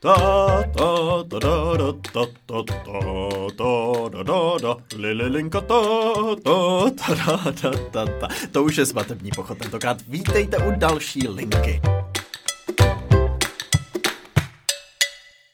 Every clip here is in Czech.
Ta ta ta da da ta ta ta ta da da da lililinka ta ta ta da da ta ta To už je svatební pochod tentokrát. Vítejte u další linky.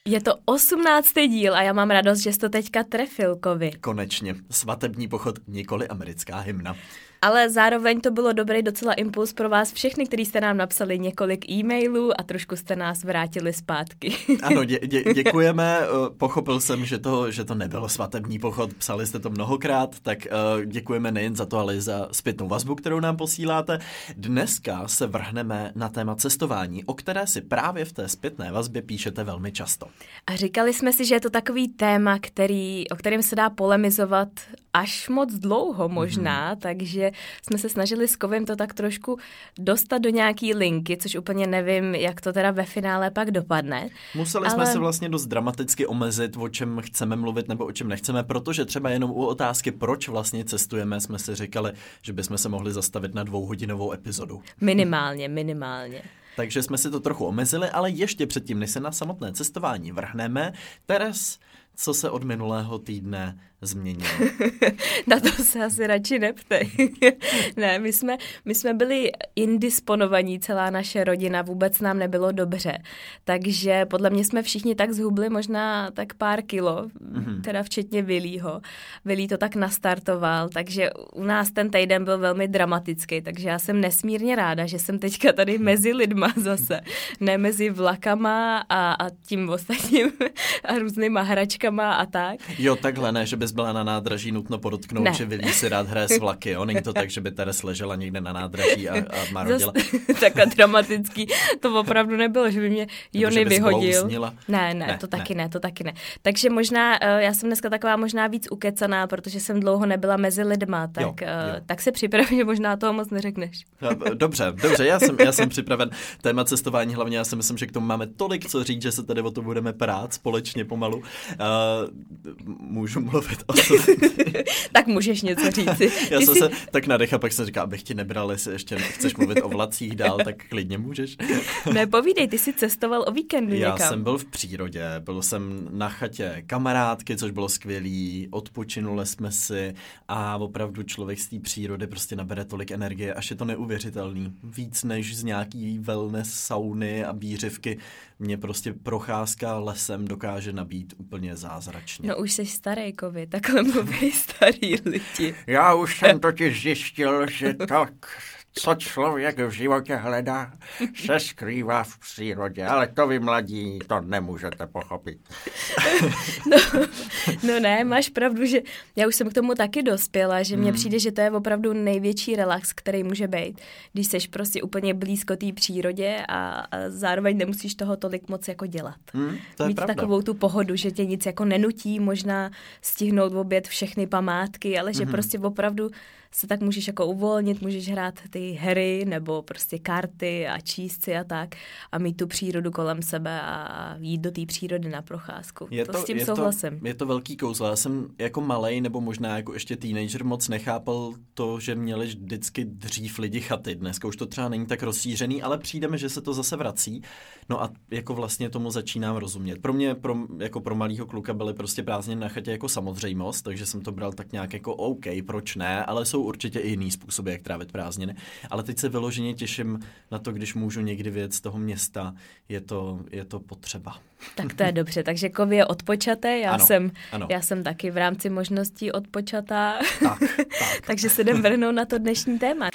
Je to osmnáctý díl a já mám radost, že jsi to teďka trefil, Kovi. Konečně. Svatební pochod, nikoli americká hymna ale zároveň to bylo dobrý docela impuls pro vás všechny, kteří jste nám napsali několik e-mailů a trošku jste nás vrátili zpátky. ano, dě, dě, děkujeme. Eh, pochopil jsem, že to, že to nebylo svatební pochod, psali jste to mnohokrát, tak uh, děkujeme nejen za to, ale i za zpětnou vazbu, kterou nám posíláte. Dneska se vrhneme na téma cestování, o které si právě v té zpětné vazbě píšete velmi často. A říkali jsme si, že je to takový téma, který, o kterém se dá polemizovat až moc dlouho možná, mm-hmm. takže jsme se snažili s Kovem to tak trošku dostat do nějaký linky, což úplně nevím, jak to teda ve finále pak dopadne. Museli ale... jsme se vlastně dost dramaticky omezit, o čem chceme mluvit nebo o čem nechceme, protože třeba jenom u otázky, proč vlastně cestujeme, jsme si říkali, že bychom se mohli zastavit na dvouhodinovou epizodu. Minimálně, minimálně. Takže jsme si to trochu omezili, ale ještě předtím, než se na samotné cestování vrhneme, Teres, co se od minulého týdne změnil? Na to se asi radši neptej. ne, my jsme, my jsme byli indisponovaní, celá naše rodina, vůbec nám nebylo dobře. Takže podle mě jsme všichni tak zhubli možná tak pár kilo, mm-hmm. teda včetně Vilího. Vilí to tak nastartoval, takže u nás ten týden byl velmi dramatický, takže já jsem nesmírně ráda, že jsem teďka tady mezi lidma zase, ne mezi vlakama a, a tím ostatním a různýma hračkama a tak. Jo, takhle ne, že bys byla na nádraží, nutno podotknout, ne. že Vilí si rád hraje s vlaky. Jo? Není to tak, že by Teres ležela někde na nádraží a, a marodila. Takhle dramatický. To opravdu nebylo, že by mě Jony vyhodil. Ne, ne, ne, to taky ne. ne, to taky ne. Takže možná, eh, já jsem dneska taková možná víc ukecaná, protože jsem dlouho nebyla mezi lidma, tak, jo, eh, jo. tak se připrav, že možná toho moc neřekneš. Dobře, dobře, já jsem, já jsem připraven. Téma cestování hlavně, já si myslím, že k tomu máme tolik co říct, že se tady o to budeme prát společně pomalu. Uh, můžu mluvit tak můžeš něco říct. Já jsem jsi... se tak nadech a pak jsem říkal, abych ti nebral, jestli ještě chceš mluvit o vlacích dál, tak klidně můžeš. ne, povídej, ty jsi cestoval o víkendu Já někam. jsem byl v přírodě, byl jsem na chatě kamarádky, což bylo skvělý, odpočinuli jsme si a opravdu člověk z té přírody prostě nabere tolik energie, až je to neuvěřitelný. Víc než z nějaký wellness sauny a bířivky mě prostě procházka lesem dokáže nabít úplně zázračně. No už jsi starý, Takhle mluví starý lidi. Já už jsem totiž zjistil, že tak co člověk v životě hledá, se skrývá v přírodě, ale to vy mladí to nemůžete pochopit. no, no ne, máš pravdu, že já už jsem k tomu taky dospěla, že mně hmm. přijde, že to je opravdu největší relax, který může být, když seš prostě úplně blízko té přírodě a, a zároveň nemusíš toho tolik moc jako dělat. Hmm, to je Mít pravda. takovou tu pohodu, že tě nic jako nenutí, možná stihnout v oběd všechny památky, ale že hmm. prostě opravdu se tak můžeš jako uvolnit, můžeš hrát ty hry nebo prostě karty a číst si a tak a mít tu přírodu kolem sebe a jít do té přírody na procházku. Je to, to s tím je souhlasím. To, je to velký kouzlo. Já jsem jako malej nebo možná jako ještě teenager moc nechápal to, že měli vždycky dřív lidi chaty. Dneska už to třeba není tak rozšířený, ale přijdeme, že se to zase vrací. No a jako vlastně tomu začínám rozumět. Pro mě, pro, jako pro malého kluka byly prostě prázdniny na chatě jako samozřejmost, takže jsem to bral tak nějak jako OK, proč ne, ale jsou určitě i jiný způsoby, jak trávit prázdniny. Ale teď se vyloženě těším na to, když můžu někdy věc z toho města, je to, je to potřeba. Tak to je dobře, takže Kovy je odpočaté, já, ano, jsem, ano. já jsem taky v rámci možností odpočatá, tak, tak. takže se jdem vrhnout na to dnešní téma.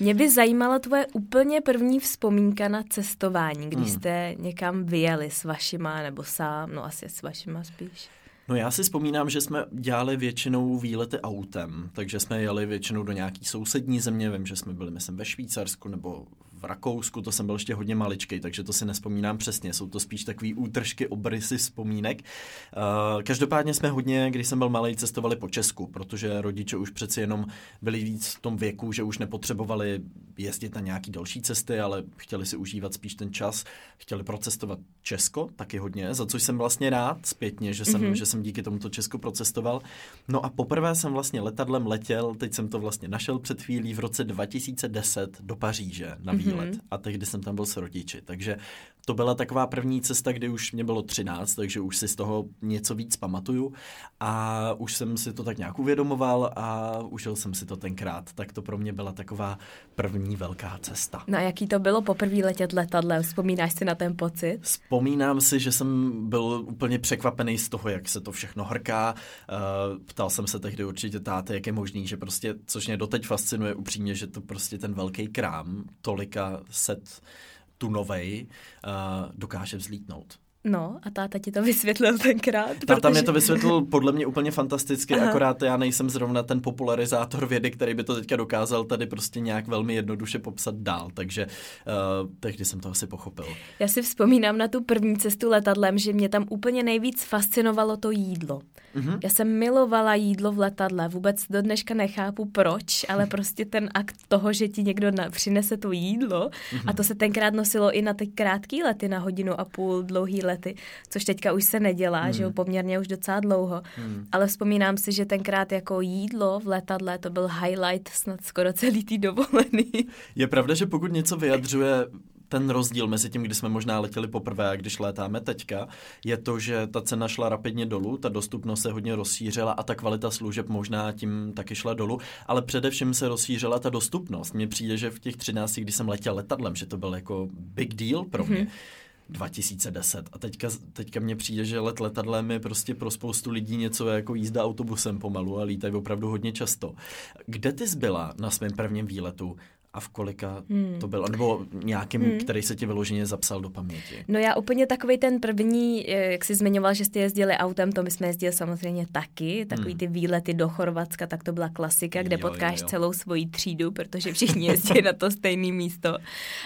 Mě by zajímala tvoje úplně první vzpomínka na cestování, když hmm. jste někam vyjeli s vašima, nebo sám, no asi s vašima spíš. No já si vzpomínám, že jsme dělali většinou výlety autem, takže jsme jeli většinou do nějaký sousední země, vím, že jsme byli, myslím, ve Švýcarsku nebo Rakousku, to jsem byl ještě hodně maličký, takže to si nespomínám přesně. Jsou to spíš takový útržky, obrysy vzpomínek. Uh, každopádně jsme hodně, když jsem byl malý, cestovali po Česku, protože rodiče už přeci jenom byli víc v tom věku, že už nepotřebovali jezdit na nějaký další cesty, ale chtěli si užívat spíš ten čas, chtěli procestovat Česko taky hodně, za což jsem vlastně rád zpětně, že jsem, mm-hmm. že jsem díky tomuto Česku procestoval. No a poprvé jsem vlastně letadlem letěl, teď jsem to vlastně našel před chvílí v roce 2010 do Paříže na výlet. mm-hmm. Let. A tehdy jsem tam byl s rodiči, takže to byla taková první cesta, kdy už mě bylo 13, takže už si z toho něco víc pamatuju a už jsem si to tak nějak uvědomoval a užil jsem si to tenkrát. Tak to pro mě byla taková první velká cesta. No a jaký to bylo poprvé letět letadlem? Vzpomínáš si na ten pocit? Vzpomínám si, že jsem byl úplně překvapený z toho, jak se to všechno hrká. Eh, ptal jsem se tehdy určitě táty, jak je možný, že prostě, což mě doteď fascinuje upřímně, že to prostě ten velký krám, tolika set tunovej, uh, dokáže vzlítnout. No a táta ti to vysvětlil tenkrát. Táta protože... mě to vysvětlil podle mě úplně fantasticky, Aha. akorát já nejsem zrovna ten popularizátor vědy, který by to teďka dokázal tady prostě nějak velmi jednoduše popsat dál, takže uh, tehdy jsem to asi pochopil. Já si vzpomínám na tu první cestu letadlem, že mě tam úplně nejvíc fascinovalo to jídlo. Mm-hmm. Já jsem milovala jídlo v letadle, vůbec do dneška nechápu proč, ale prostě ten akt toho, že ti někdo na, přinese to jídlo mm-hmm. a to se tenkrát nosilo i na ty krátké lety, na hodinu a půl, dlouhý lety, což teďka už se nedělá, mm. že jo, poměrně už docela dlouho. Mm. Ale vzpomínám si, že tenkrát jako jídlo v letadle to byl highlight snad skoro celý tý dovolený. Je pravda, že pokud něco vyjadřuje ten rozdíl mezi tím, kdy jsme možná letěli poprvé a když létáme teďka, je to, že ta cena šla rapidně dolů, ta dostupnost se hodně rozšířila a ta kvalita služeb možná tím taky šla dolů, ale především se rozšířila ta dostupnost. Mně přijde, že v těch 13, kdy jsem letěl letadlem, že to byl jako big deal pro mě. Mm-hmm. 2010. A teďka, teďka mně přijde, že let letadlem je prostě pro spoustu lidí něco jako jízda autobusem pomalu a lítají opravdu hodně často. Kde ty zbyla na svém prvním výletu? A v kolika hmm. to bylo, nebo nějakým, hmm. který se ti vyloženě zapsal do paměti? No já úplně takový ten první, eh, jak jsi zmiňoval, že jste jezdili autem, to my jsme jezdili samozřejmě taky, takový hmm. ty výlety do Chorvatska, tak to byla klasika, kde jo, potkáš jo, jo. celou svoji třídu, protože všichni jezdí na to stejné místo.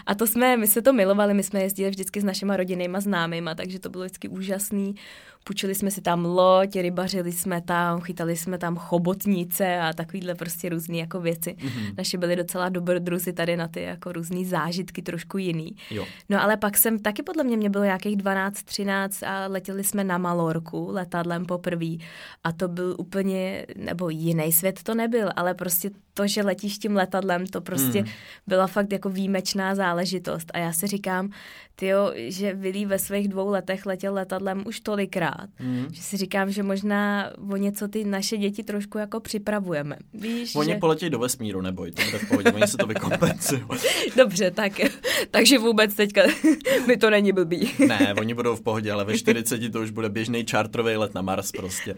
A to jsme, my jsme to milovali, my jsme jezdili vždycky s našima rodinnýma známýma, takže to bylo vždycky úžasný půjčili jsme si tam loď, rybařili jsme tam, chytali jsme tam chobotnice a takovýhle prostě různé jako věci. Mm-hmm. Naši byli docela dobrodruzi tady na ty jako různé zážitky, trošku jiný. Jo. No ale pak jsem taky podle mě, mě bylo nějakých 12, 13 a letěli jsme na Malorku letadlem poprvé a to byl úplně, nebo jiný svět to nebyl, ale prostě to, že letíš tím letadlem, to prostě mm. byla fakt jako výjimečná záležitost a já si říkám, tyjo, že Vilí ve svých dvou letech letěl letadlem už tolikrát, mm. že si říkám, že možná o něco ty naše děti trošku jako připravujeme. Víš, oni že... poletí do vesmíru, neboj, to bude v pohodě, oni se to vykompenzují. Dobře, tak, takže vůbec teďka mi to není blbý. ne, oni budou v pohodě, ale ve 40 to už bude běžný čártrový let na Mars prostě.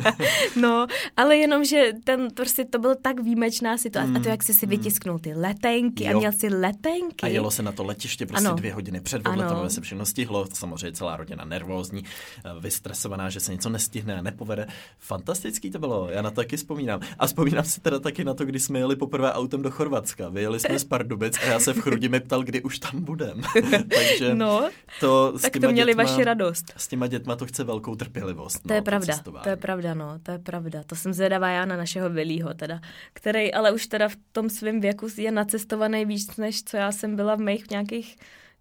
no, ale jenom, že ten prostě to byl tak výjimečná situace. Mm. A to, jak jsi si mm. vytisknul ty letenky jo. a měl si letenky. A jelo se na to letiště prostě ano. dvě hodiny před odletem, se všechno stihlo. Samozřejmě celá rodina nervózní, eh, vystresovaná, že se něco nestihne a nepovede. Fantastický to bylo, já na to taky vzpomínám. A vzpomínám si teda taky na to, když jsme jeli poprvé autem do Chorvatska. Vyjeli jsme z Pardubic a já se v Chrudimi ptal, kdy už tam budem. Takže no, to tak to měli dětma, vaši radost. S těma dětma to chce velkou trpělivost. To no, je pravda, to je pravda, no, to je pravda. To jsem zvědavá já na našeho Vilího teda, který ale už teda v tom svém věku je nacestovaný víc, než co já jsem byla v mých nějakých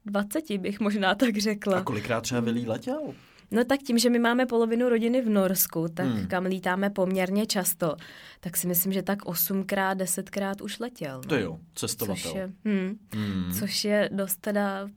20 bych možná tak řekla. A kolikrát třeba Vilí letěl? No tak tím, že my máme polovinu rodiny v Norsku, tak hmm. kam lítáme poměrně často, tak si myslím, že tak osmkrát, desetkrát už letěl. No. To jo, cestovatel. Což je, hmm, hmm. což je dost teda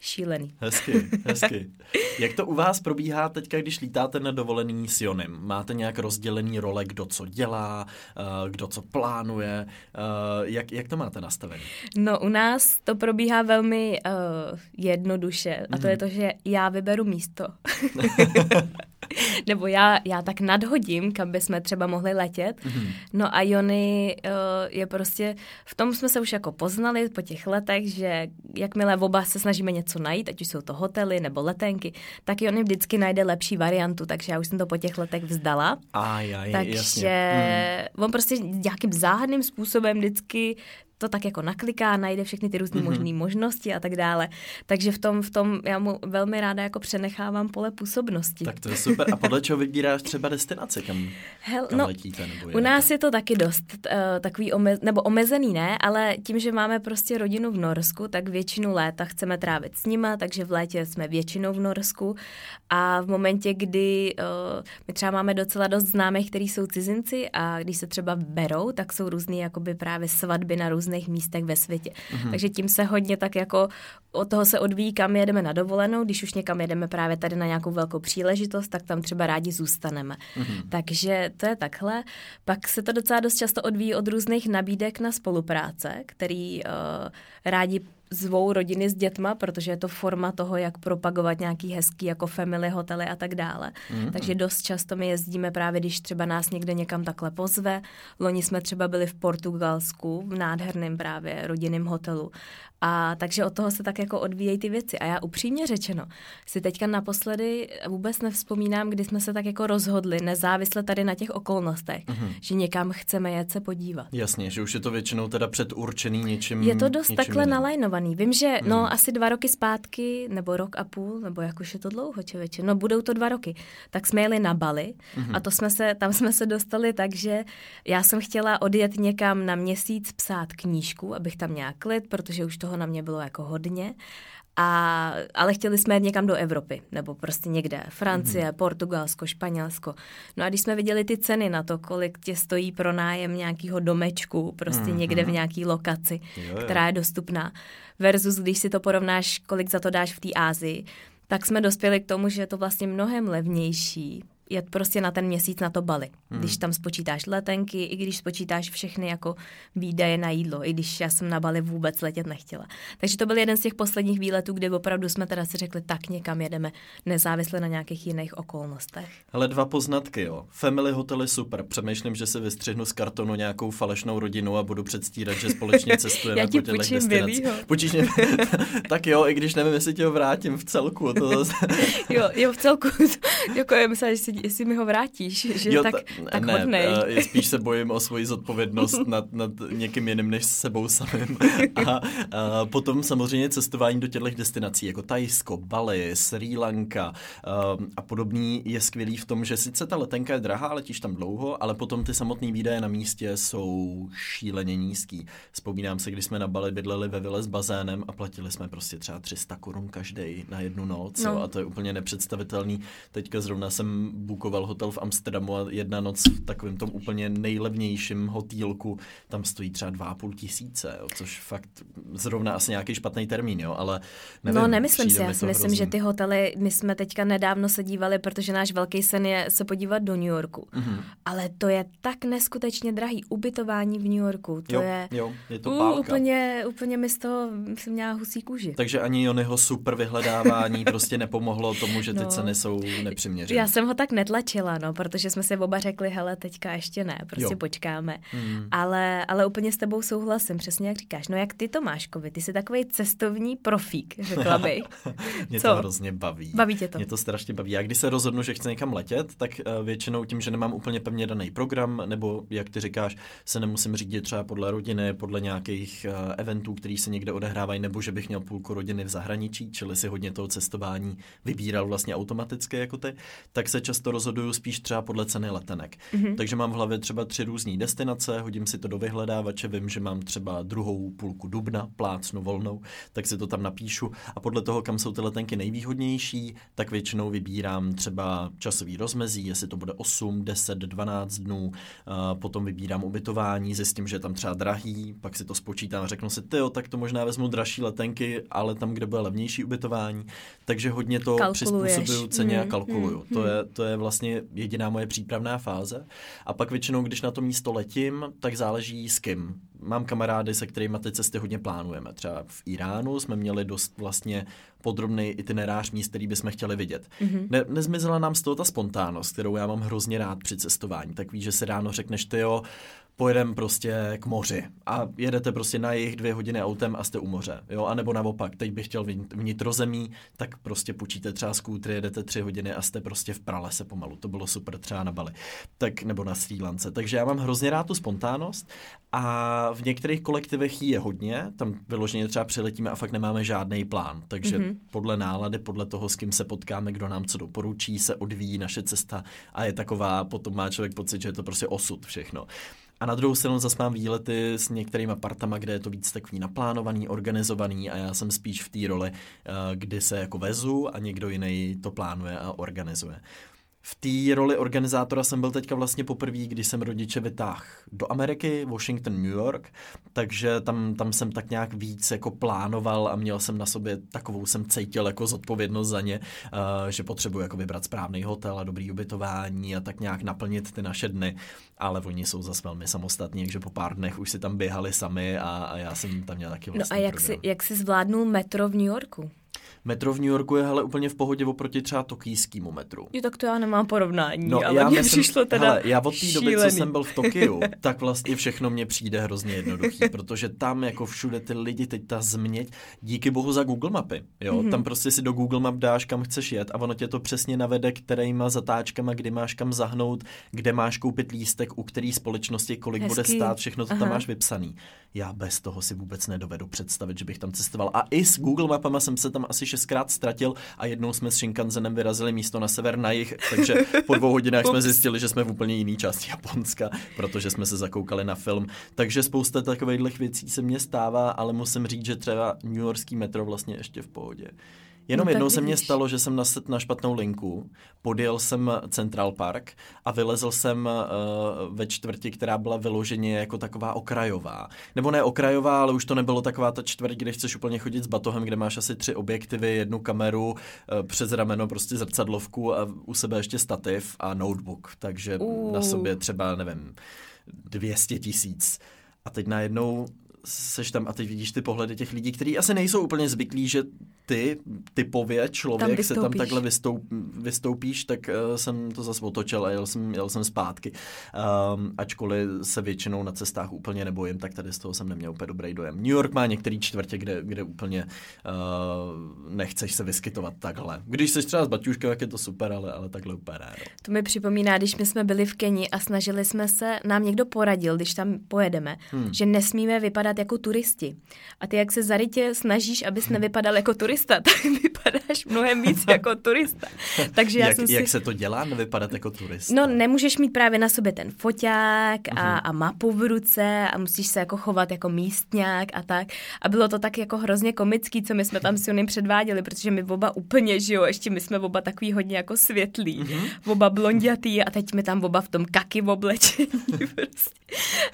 šílený. Hezky, hezky. Jak to u vás probíhá teďka, když lítáte na dovolený s Jonem? Máte nějak rozdělený role, kdo co dělá, eh, kdo co plánuje? Eh, jak, jak to máte nastavené? No u nás to probíhá velmi uh, jednoduše a to mm. je to, že já vyberu místo. Nebo já, já tak nadhodím, kam bychom třeba mohli letět. Mm-hmm. No a Jony uh, je prostě, v tom jsme se už jako poznali po těch letech, že jakmile oba se snažíme něco najít, ať už jsou to hotely nebo letenky, tak Jony vždycky najde lepší variantu, takže já už jsem to po těch letech vzdala. Aj, aj, takže jasně. Mm. on prostě nějakým záhadným způsobem vždycky to tak jako nakliká, najde všechny ty různé mm-hmm. možné možnosti a tak dále. Takže v tom, v tom já mu velmi ráda jako přenechávám pole působnosti. Tak to je super. A podle čeho vybíráš třeba destinace, kam, Hel, kam no, letíte? Nebo u nás je to taky dost uh, takový omez, nebo omezený, ne, ale tím, že máme prostě rodinu v Norsku, tak většinu léta chceme trávit s nima, takže v létě jsme většinou v Norsku a v momentě, kdy uh, my třeba máme docela dost známých, kteří jsou cizinci a když se třeba berou, tak jsou různý jakoby právě svatby na různé různých místech ve světě. Mm-hmm. Takže tím se hodně tak jako od toho se odvíjí, kam jedeme na dovolenou. Když už někam jedeme právě tady na nějakou velkou příležitost, tak tam třeba rádi zůstaneme. Mm-hmm. Takže to je takhle. Pak se to docela dost často odvíjí od různých nabídek na spolupráce, který uh, rádi zvou rodiny s dětma, protože je to forma toho, jak propagovat nějaký hezký jako family hotely a tak dále. Mm-hmm. Takže dost často my jezdíme právě, když třeba nás někde někam takhle pozve. Loni jsme třeba byli v Portugalsku, v nádherném právě rodinném hotelu a takže od toho se tak jako odvíjejí ty věci. A já upřímně řečeno si teďka naposledy vůbec nevzpomínám, kdy jsme se tak jako rozhodli, nezávisle tady na těch okolnostech, mm-hmm. že někam chceme jet se podívat. Jasně, že už je to většinou teda předurčený něčím. Je to dost takhle jiným. Nalajnovaný. Vím, že mm. no asi dva roky zpátky, nebo rok a půl, nebo jak už je to dlouho, čověče, no budou to dva roky, tak jsme jeli na Bali mm-hmm. a to jsme se, tam jsme se dostali tak, že já jsem chtěla odjet někam na měsíc psát knížku, abych tam měla klid, protože už to toho na mě bylo jako hodně. A, ale chtěli jsme jít někam do Evropy, nebo prostě někde. Francie, mm-hmm. Portugalsko, Španělsko. No a když jsme viděli ty ceny na to, kolik tě stojí pro nájem nějakého domečku, prostě mm-hmm. někde v nějaký lokaci, jo, jo. která je dostupná, versus když si to porovnáš, kolik za to dáš v té Ázii, tak jsme dospěli k tomu, že je to vlastně mnohem levnější jet prostě na ten měsíc na to Bali. Hmm. Když tam spočítáš letenky, i když spočítáš všechny jako výdaje na jídlo, i když já jsem na Bali vůbec letět nechtěla. Takže to byl jeden z těch posledních výletů, kdy opravdu jsme teda si řekli, tak někam jedeme, nezávisle na nějakých jiných okolnostech. Ale dva poznatky, jo. Family hotely super. Přemýšlím, že si vystřihnu z kartonu nějakou falešnou rodinu a budu předstírat, že společně cestujeme já ti po těch Počíš mě? tak jo, i když nevím, jestli ho vrátím v celku. To zase... jo, jo, v celku. jako já myslím, že si jestli mi ho vrátíš, že jo, tak, tak ne, hodnej. Uh, spíš se bojím o svoji zodpovědnost nad, nad někým jiným než sebou samým. A uh, potom samozřejmě cestování do těchto destinací, jako Tajsko, Bali, Sri Lanka uh, a podobný je skvělý v tom, že sice ta letenka je drahá, letíš tam dlouho, ale potom ty samotné výdaje na místě jsou šíleně nízký. Vzpomínám se, když jsme na Bali bydleli ve vile s bazénem a platili jsme prostě třeba 300 korun každý na jednu noc no. a to je úplně nepředstavitelný. Teďka zrovna jsem bukoval hotel v Amsterdamu a jedna noc v takovém tom úplně nejlevnějším hotýlku tam stojí třeba dva a půl tisíce, jo, což fakt zrovna asi nějaký špatný termín, jo, ale nevím, No nemyslím si, já si myslím, hrozný. že ty hotely, my jsme teďka nedávno se dívali, protože náš velký sen je se podívat do New Yorku, mm-hmm. ale to je tak neskutečně drahý ubytování v New Yorku, to jo, je, jo, je to uh, úplně, úplně mi z toho jsem měla husí kůži. Takže ani Jonyho super vyhledávání prostě nepomohlo tomu, že ty no, ceny jsou nepřiměřené. Já jsem ho tak netlačila, no, protože jsme si oba řekli, hele, teďka ještě ne, prostě jo. počkáme. Hmm. Ale, ale úplně s tebou souhlasím, přesně jak říkáš. No jak ty to máš, Kovi? Ty jsi takový cestovní profík, řekla bych. Mě Co? to hrozně baví. Baví tě to? Mě to strašně baví. Já když se rozhodnu, že chci někam letět, tak uh, většinou tím, že nemám úplně pevně daný program, nebo jak ty říkáš, se nemusím řídit třeba podle rodiny, podle nějakých uh, eventů, který se někde odehrávají, nebo že bych měl půlku rodiny v zahraničí, čili si hodně toho cestování vybíral vlastně automaticky jako ty, tak se často rozhoduju spíš třeba podle ceny letenek. Mm-hmm. Takže mám v hlavě třeba tři různé destinace, hodím si to do vyhledávače, vím, že mám třeba druhou půlku dubna, plácnu volnou, tak si to tam napíšu a podle toho, kam jsou ty letenky nejvýhodnější, tak většinou vybírám třeba časový rozmezí, jestli to bude 8, 10, 12 dnů, potom vybírám ubytování, zjistím, že je tam třeba drahý, pak si to spočítám a řeknu si, tyjo, tak to možná vezmu dražší letenky, ale tam, kde bude levnější ubytování, takže hodně to přizpůsobuju ceně mm, a kalkuluju. Mm, to, je, to je vlastně jediná moje přípravná fáze. A pak většinou, když na to místo letím, tak záleží s kým. Mám kamarády, se kterými ty cesty hodně plánujeme. Třeba v Iránu jsme měli dost vlastně podrobný itinerář míst, který bychom chtěli vidět. Mm-hmm. Ne, nezmizela nám z toho ta spontánnost, kterou já mám hrozně rád při cestování. Tak víš, že se ráno řekneš, ty jo, pojedem prostě k moři a jedete prostě na jejich dvě hodiny autem a jste u moře, jo, a nebo naopak, teď bych chtěl vnitrozemí, tak prostě počíte třeba skútry, jedete tři hodiny a jste prostě v pralese pomalu, to bylo super třeba na Bali, tak nebo na Sri Lance, takže já mám hrozně rád tu spontánnost a v některých kolektivech je hodně, tam vyloženě třeba přiletíme a fakt nemáme žádný plán, takže mm-hmm. podle nálady, podle toho, s kým se potkáme, kdo nám co doporučí, se odvíjí naše cesta a je taková, potom má člověk pocit, že je to prostě osud všechno. A na druhou stranu zase mám výlety s některými partama, kde je to víc takový naplánovaný, organizovaný a já jsem spíš v té roli, eh, kdy se jako vezu a někdo jiný to plánuje a organizuje. V té roli organizátora jsem byl teďka vlastně poprvé, když jsem rodiče vytáhl do Ameriky, Washington, New York, takže tam, tam jsem tak nějak víc jako plánoval a měl jsem na sobě takovou jsem cítil jako zodpovědnost za ně, uh, že potřebuji jako vybrat správný hotel a dobrý ubytování a tak nějak naplnit ty naše dny, ale oni jsou zase velmi samostatní, takže po pár dnech už si tam běhali sami a, a já jsem tam měl taky vlastně No a jak si, jak si zvládnul metro v New Yorku? Metro v New Yorku je hele úplně v pohodě oproti třeba tokijskému metru. Jo, tak to já nemám porovnání, no, ale já mně myslím, přišlo teda hele, já od té doby, co jsem byl v Tokiu, tak vlastně všechno mě přijde hrozně jednoduchý, protože tam jako všude ty lidi, teď ta změť, díky bohu za Google mapy, jo, mm-hmm. tam prostě si do Google map dáš, kam chceš jet a ono tě to přesně navede, kterýma zatáčkama, kdy máš kam zahnout, kde máš koupit lístek, u který společnosti, kolik Hezký. bude stát, všechno to Aha. tam máš vypsaný. Já bez toho si vůbec nedovedu představit, že bych tam cestoval. A i s Google mapama jsem se tam asi šestkrát ztratil a jednou jsme s Shinkansenem vyrazili místo na sever na jih, takže po dvou hodinách jsme zjistili, že jsme v úplně jiný části Japonska, protože jsme se zakoukali na film. Takže spousta takových věcí se mně stává, ale musím říct, že třeba New Yorkský metro vlastně ještě v pohodě. Jenom no, jednou se mně stalo, že jsem naset na špatnou linku, podjel jsem Central Park a vylezl jsem uh, ve čtvrti, která byla vyloženě jako taková okrajová. Nebo ne okrajová, ale už to nebylo taková ta čtvrť, kde chceš úplně chodit s batohem, kde máš asi tři objektivy, jednu kameru, uh, přes rameno prostě zrcadlovku a u sebe ještě stativ a notebook. Takže uh. na sobě třeba, nevím, 200 tisíc. A teď najednou seš tam a teď vidíš ty pohledy těch lidí, kteří asi nejsou úplně zvyklí, že ty typově člověk tam se tam takhle vystoup, vystoupíš, tak uh, jsem to zase otočil a jel jsem, jel jsem zpátky. Um, ačkoliv se většinou na cestách úplně nebojím, tak tady z toho jsem neměl úplně dobrý dojem. New York má některý čtvrtě, kde, kde úplně uh, nechceš se vyskytovat takhle. Když jsi třeba s baťuškou, jak je to super, ale, ale takhle úplně ne. No. To mi připomíná, když my jsme byli v Keni a snažili jsme se, nám někdo poradil, když tam pojedeme, hmm. že nesmíme vypadat jako turisti. A ty, jak se zarytě snažíš, abys hmm. nevypadal jako turista, tak vypadáš mnohem víc jako turista. Takže já jak, jsem si... jak se to dělá, nevypadat jako turista? No, nemůžeš mít právě na sobě ten foťák a, uh-huh. a mapu v ruce a musíš se jako chovat jako místňák a tak. A bylo to tak jako hrozně komický, co my jsme tam s Jonym předváděli, protože my oba úplně, že jo, ještě my jsme oba takový hodně jako světlí, uh-huh. oba blondětý a teď my tam oba v tom kaky v oblečení prostě.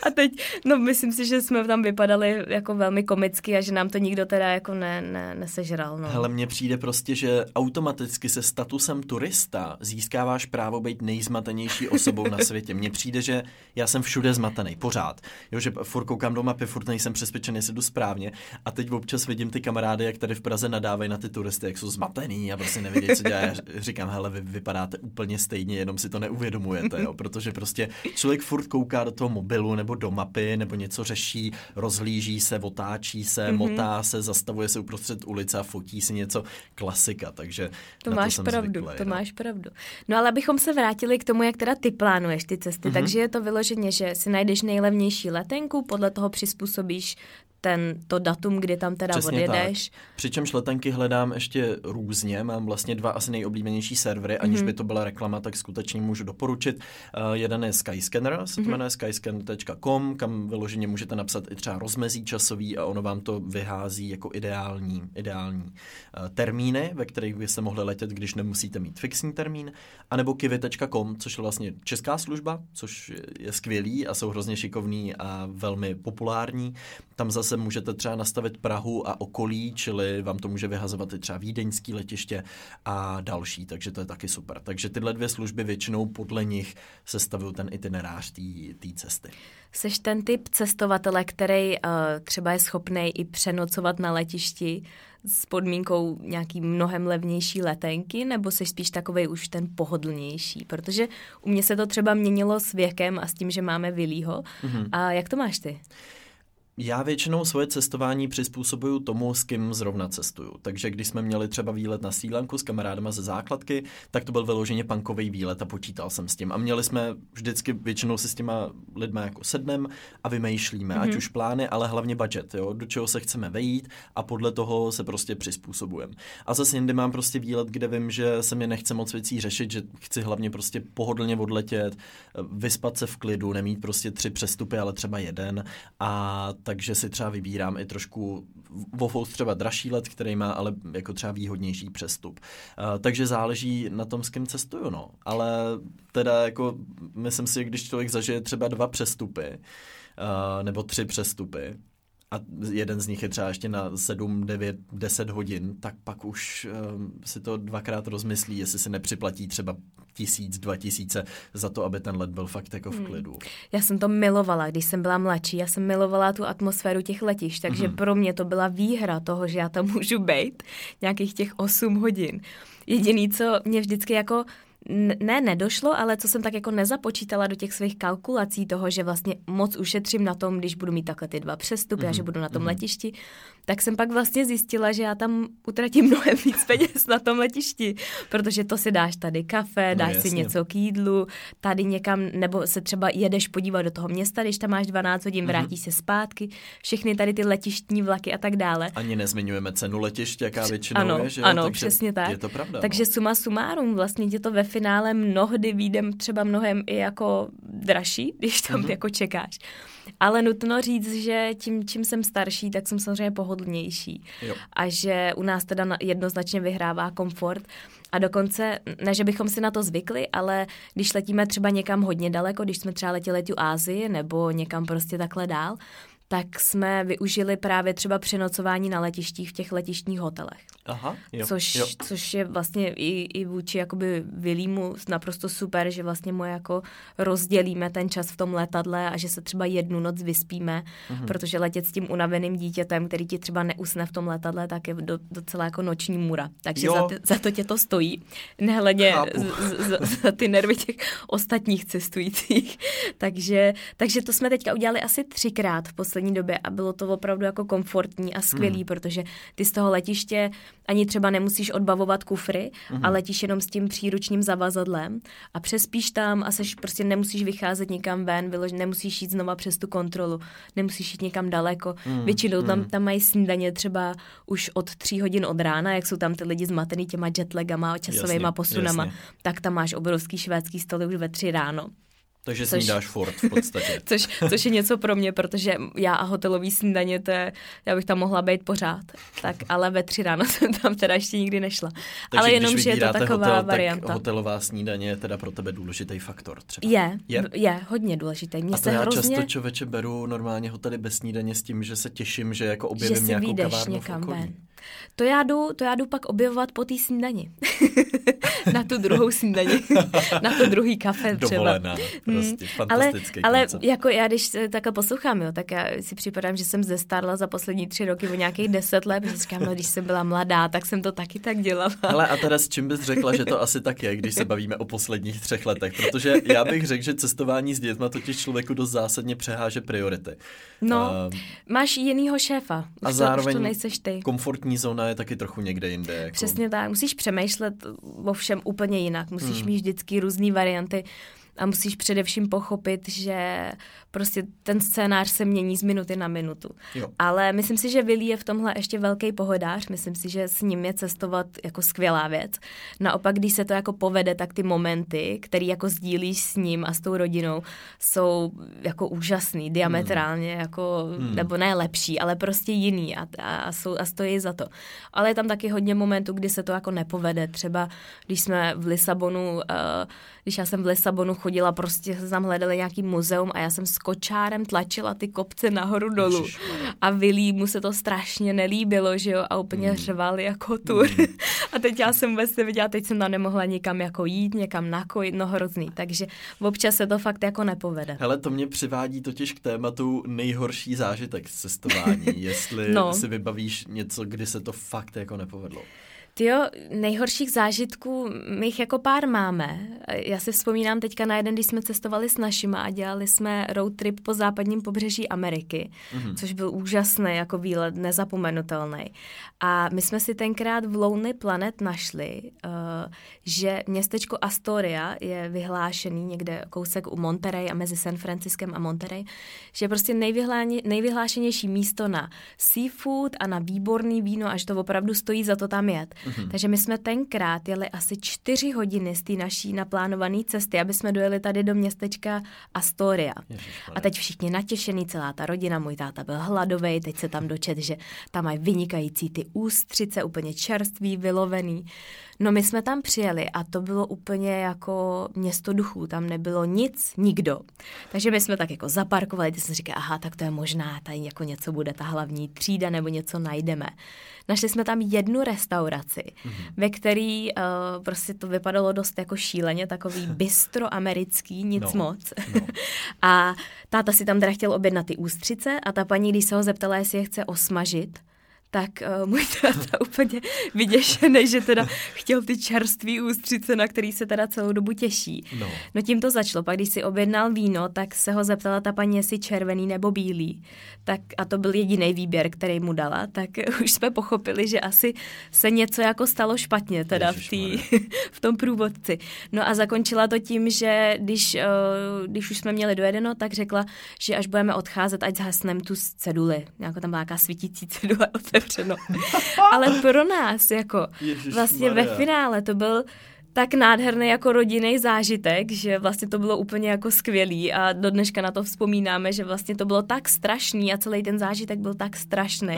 A teď, no myslím si, že jsme tam vypadali jako velmi komicky a že nám to nikdo teda jako ne, ne, nesežral. No. Hele, mně přijde prostě, že automaticky se statusem turista získáváš právo být nejzmatenější osobou na světě. Mně přijde, že já jsem všude zmatený, pořád. Jo, že furt koukám do mapy, furt nejsem přesvědčený, jestli jdu správně. A teď občas vidím ty kamarády, jak tady v Praze nadávají na ty turisty, jak jsou zmatený a prostě nevědí, co dělá. Říkám, hele, vy vypadáte úplně stejně, jenom si to neuvědomujete, jo, protože prostě člověk furt kouká do toho mobilu nebo do mapy nebo něco řeší, rozhlíží se, otáčí se, mm-hmm. motá se, zastavuje se uprostřed ulice a fotí si něco klasika, takže to máš to pravdu, zvyklý, to no. máš pravdu. No ale abychom se vrátili k tomu, jak teda ty plánuješ ty cesty, mm-hmm. takže je to vyloženě, že si najdeš nejlevnější letenku, podle toho přizpůsobíš ten, to datum, kdy tam teda Přesně odjedeš. Tak. Přičemž letenky hledám ještě různě, mám vlastně dva asi nejoblíbenější servery, aniž mm-hmm. by to byla reklama, tak skutečně můžu doporučit. Uh, jeden je Skyscanner, se to mm-hmm. jmenuje skyscanner.com, kam vyloženě můžete napsat i třeba rozmezí časový a ono vám to vyhází jako ideální, ideální uh, termíny, ve kterých byste mohli letět, když nemusíte mít fixní termín, anebo kivy.com, což je vlastně česká služba, což je skvělý a jsou hrozně šikovní a velmi populární. Tam zase můžete třeba nastavit Prahu a okolí, čili vám to může vyhazovat i třeba vídeňský letiště a další, takže to je taky super. Takže tyhle dvě služby většinou podle nich sestavují ten itinerář té cesty. Seš ten typ cestovatele, který uh, třeba je schopný i přenocovat na letišti s podmínkou nějaký mnohem levnější letenky, nebo jsi spíš takový už ten pohodlnější? Protože u mě se to třeba měnilo s věkem a s tím, že máme vylího. Mm-hmm. A jak to máš ty? Já většinou svoje cestování přizpůsobuju tomu, s kým zrovna cestuju. Takže když jsme měli třeba výlet na Sílanku s kamarádama ze základky, tak to byl vyloženě punkový výlet a počítal jsem s tím. A měli jsme vždycky většinou si s těma lidma jako sednem a vymýšlíme, mm-hmm. ať mhm. už plány, ale hlavně budget, jo, do čeho se chceme vejít a podle toho se prostě přizpůsobujeme. A zase jindy mám prostě výlet, kde vím, že se mi nechce moc věcí řešit, že chci hlavně prostě pohodlně odletět, vyspat se v klidu, nemít prostě tři přestupy, ale třeba jeden a takže si třeba vybírám i trošku Vofous třeba dražší let, který má ale jako třeba výhodnější přestup. Uh, takže záleží na tom, s kým cestuju, no. Ale teda jako myslím si, když člověk zažije třeba dva přestupy, uh, nebo tři přestupy, a jeden z nich je třeba ještě na 7, 9, 10 hodin, tak pak už um, si to dvakrát rozmyslí, jestli si nepřiplatí třeba tisíc, dva tisíce za to, aby ten let byl fakt jako v hmm. klidu. Hmm. Já jsem to milovala, když jsem byla mladší. Já jsem milovala tu atmosféru těch letišť, takže hmm. pro mě to byla výhra toho, že já tam můžu být nějakých těch 8 hodin. Jediný, co mě vždycky jako ne, nedošlo, ale co jsem tak jako nezapočítala do těch svých kalkulací toho, že vlastně moc ušetřím na tom, když budu mít takhle ty dva přestupy mm-hmm. a že mhm, budu na tom mm-hmm. letišti, tak jsem pak vlastně zjistila, že já tam utratím mnohem víc peněz na tom letišti, protože to si dáš tady kafe, no dáš no, si něco k jídlu, tady někam, nebo se třeba jedeš podívat do toho města, když tam máš 12 hodin, mm-hmm. vrátíš se zpátky, všechny tady ty letištní vlaky a tak dále. Ani nezmiňujeme cenu letiště, jaká většinou ano, je, že Ano, Takže přesně tak. Je to pravda. Takže no. suma sumárum, vlastně tě to ve finále mnohdy výjdem třeba mnohem i jako dražší, když tam mm-hmm. jako čekáš. Ale nutno říct, že tím, čím jsem starší, tak jsem samozřejmě pohodlnější. Jo. A že u nás teda jednoznačně vyhrává komfort. A dokonce, ne, že bychom si na to zvykli, ale když letíme třeba někam hodně daleko, když jsme třeba letěli tu Ázii nebo někam prostě takhle dál, tak jsme využili právě třeba přenocování na letištích v těch letištních hotelech. Aha, jo, což, jo. což je vlastně i, i vůči jakoby Vilímu naprosto super, že vlastně mu jako rozdělíme ten čas v tom letadle a že se třeba jednu noc vyspíme, mhm. protože letět s tím unaveným dítětem, který ti třeba neusne v tom letadle, tak je do, docela jako noční můra. Takže za, ty, za to tě to stojí. Nehledě z, z, za ty nervy těch ostatních cestujících. takže, takže to jsme teďka udělali asi třikrát v poslední době a bylo to opravdu jako komfortní a skvělý, hmm. protože ty z toho letiště ani třeba nemusíš odbavovat kufry mm-hmm. a letíš jenom s tím příručním zavazadlem a přespíš tam a seš, prostě nemusíš vycházet někam ven, vylož, nemusíš jít znova přes tu kontrolu, nemusíš jít někam daleko. Mm, Většinou mm. tam, mhm. tam mají snídaně třeba už od tří hodin od rána, jak jsou tam ty lidi zmatený těma jetlagama, časovými posunama, jasně. tak tam máš obrovský švédský stoly už ve tři ráno. Takže což, snídáš fort v podstatě. což, což je něco pro mě, protože já a hotelový snídaně, to je, já bych tam mohla být pořád. Tak, ale ve tři ráno jsem tam teda ještě nikdy nešla. Takže ale jenom, že je to taková hotel, varianta. Tak hotelová snídaně je teda pro tebe důležitý faktor třeba. Je, je, je hodně důležitý. Mě a to se já hrozně... často člověče beru normálně hotely bez snídaně s tím, že se těším, že jako objevím že nějakou kavárnu někam v okolí. Ven. To já jdu, to já jdu pak objevovat po té snídani. na tu druhou snídani. na to druhý kafe třeba. Dovolená, hmm. prostě, hmm. ale, ale jako já, když takhle poslouchám, jo, tak já si připadám, že jsem zestarla za poslední tři roky o nějakých deset let, protože říkám, no, když jsem byla mladá, tak jsem to taky tak dělala. Ale a teda s čím bys řekla, že to asi tak je, když se bavíme o posledních třech letech? Protože já bych řekl, že cestování s dětma totiž člověku dost zásadně přeháže priority. No, uh, máš jinýho šéfa. Už a zároveň to, už to nejseš ty. komfortní zóna je taky trochu někde jinde. Jako... Přesně tak. Musíš přemýšlet o všem úplně jinak. Musíš hmm. mít vždycky různé varianty a musíš především pochopit, že prostě ten scénář se mění z minuty na minutu. Jo. Ale myslím si, že Willy je v tomhle ještě velký pohodář, myslím si, že s ním je cestovat jako skvělá věc. Naopak, když se to jako povede, tak ty momenty, které jako sdílíš s ním a s tou rodinou, jsou jako úžasný, diametrálně, hmm. jako, hmm. nebo ne lepší, ale prostě jiný a, a, a, jsou, a stojí za to. Ale je tam taky hodně momentů, kdy se to jako nepovede. Třeba když jsme v Lisabonu, uh, když já jsem v Lisabonu chodila, prostě se tam hledali nějaký muzeum a já jsem s kočárem tlačila ty kopce nahoru dolů. A Vilí mu se to strašně nelíbilo, že jo, a úplně mm. řval jako tur. Mm. a teď já jsem vůbec neviděla, teď jsem tam nemohla nikam jako jít, někam nakojit, no hrozný. Takže občas se to fakt jako nepovede. Hele, to mě přivádí totiž k tématu nejhorší zážitek z cestování, jestli no. si vybavíš něco, kdy se to fakt jako nepovedlo. Jo, nejhorších zážitků my jich jako pár máme. Já si vzpomínám teďka na jeden, když jsme cestovali s našima a dělali jsme road trip po západním pobřeží Ameriky, mm-hmm. což byl úžasný jako výlet, nezapomenutelný. A my jsme si tenkrát v Lonely Planet našli, uh, že městečko Astoria je vyhlášený někde kousek u Monterey a mezi San Franciskem a Monterey, že je prostě nejvyhlášenější místo na seafood a na výborný víno, až to opravdu stojí za to tam jet. Mm-hmm. Takže my jsme tenkrát jeli asi čtyři hodiny z té naší naplánované cesty, aby jsme dojeli tady do městečka Astoria. A teď všichni natěšený, celá ta rodina, můj táta byl hladový, teď se tam dočet, že tam mají vynikající ty ústřice, úplně čerstvý, vylovený. No my jsme tam přijeli a to bylo úplně jako město duchů, tam nebylo nic, nikdo. Takže my jsme tak jako zaparkovali, ty jsme říkali, aha, tak to je možná, tady jako něco bude ta hlavní třída nebo něco najdeme. Našli jsme tam jednu restauraci, mm-hmm. ve který uh, prostě to vypadalo dost jako šíleně, takový bistro americký, nic no, moc. No. a táta si tam teda chtěl objednat ty ústřice a ta paní, když se ho zeptala, jestli je chce osmažit, tak uh, můj táta úplně vyděšený, že teda chtěl ty čerství ústřice, na který se teda celou dobu těší. No. no tím to začalo. Pak když si objednal víno, tak se ho zeptala ta paní, jestli červený nebo bílý. Tak, a to byl jediný výběr, který mu dala, tak už jsme pochopili, že asi se něco jako stalo špatně teda v, tý, v tom průvodci. No a zakončila to tím, že když, uh, když už jsme měli dojedeno, tak řekla, že až budeme odcházet, ať zhasneme tu ceduli. Jako tam byla nějaká svítící cedule otevřeno. Ale pro nás, jako Ježiš vlastně ve finále to byl tak nádherný jako rodinný zážitek, že vlastně to bylo úplně jako skvělý a do dneška na to vzpomínáme, že vlastně to bylo tak strašný a celý ten zážitek byl tak strašný,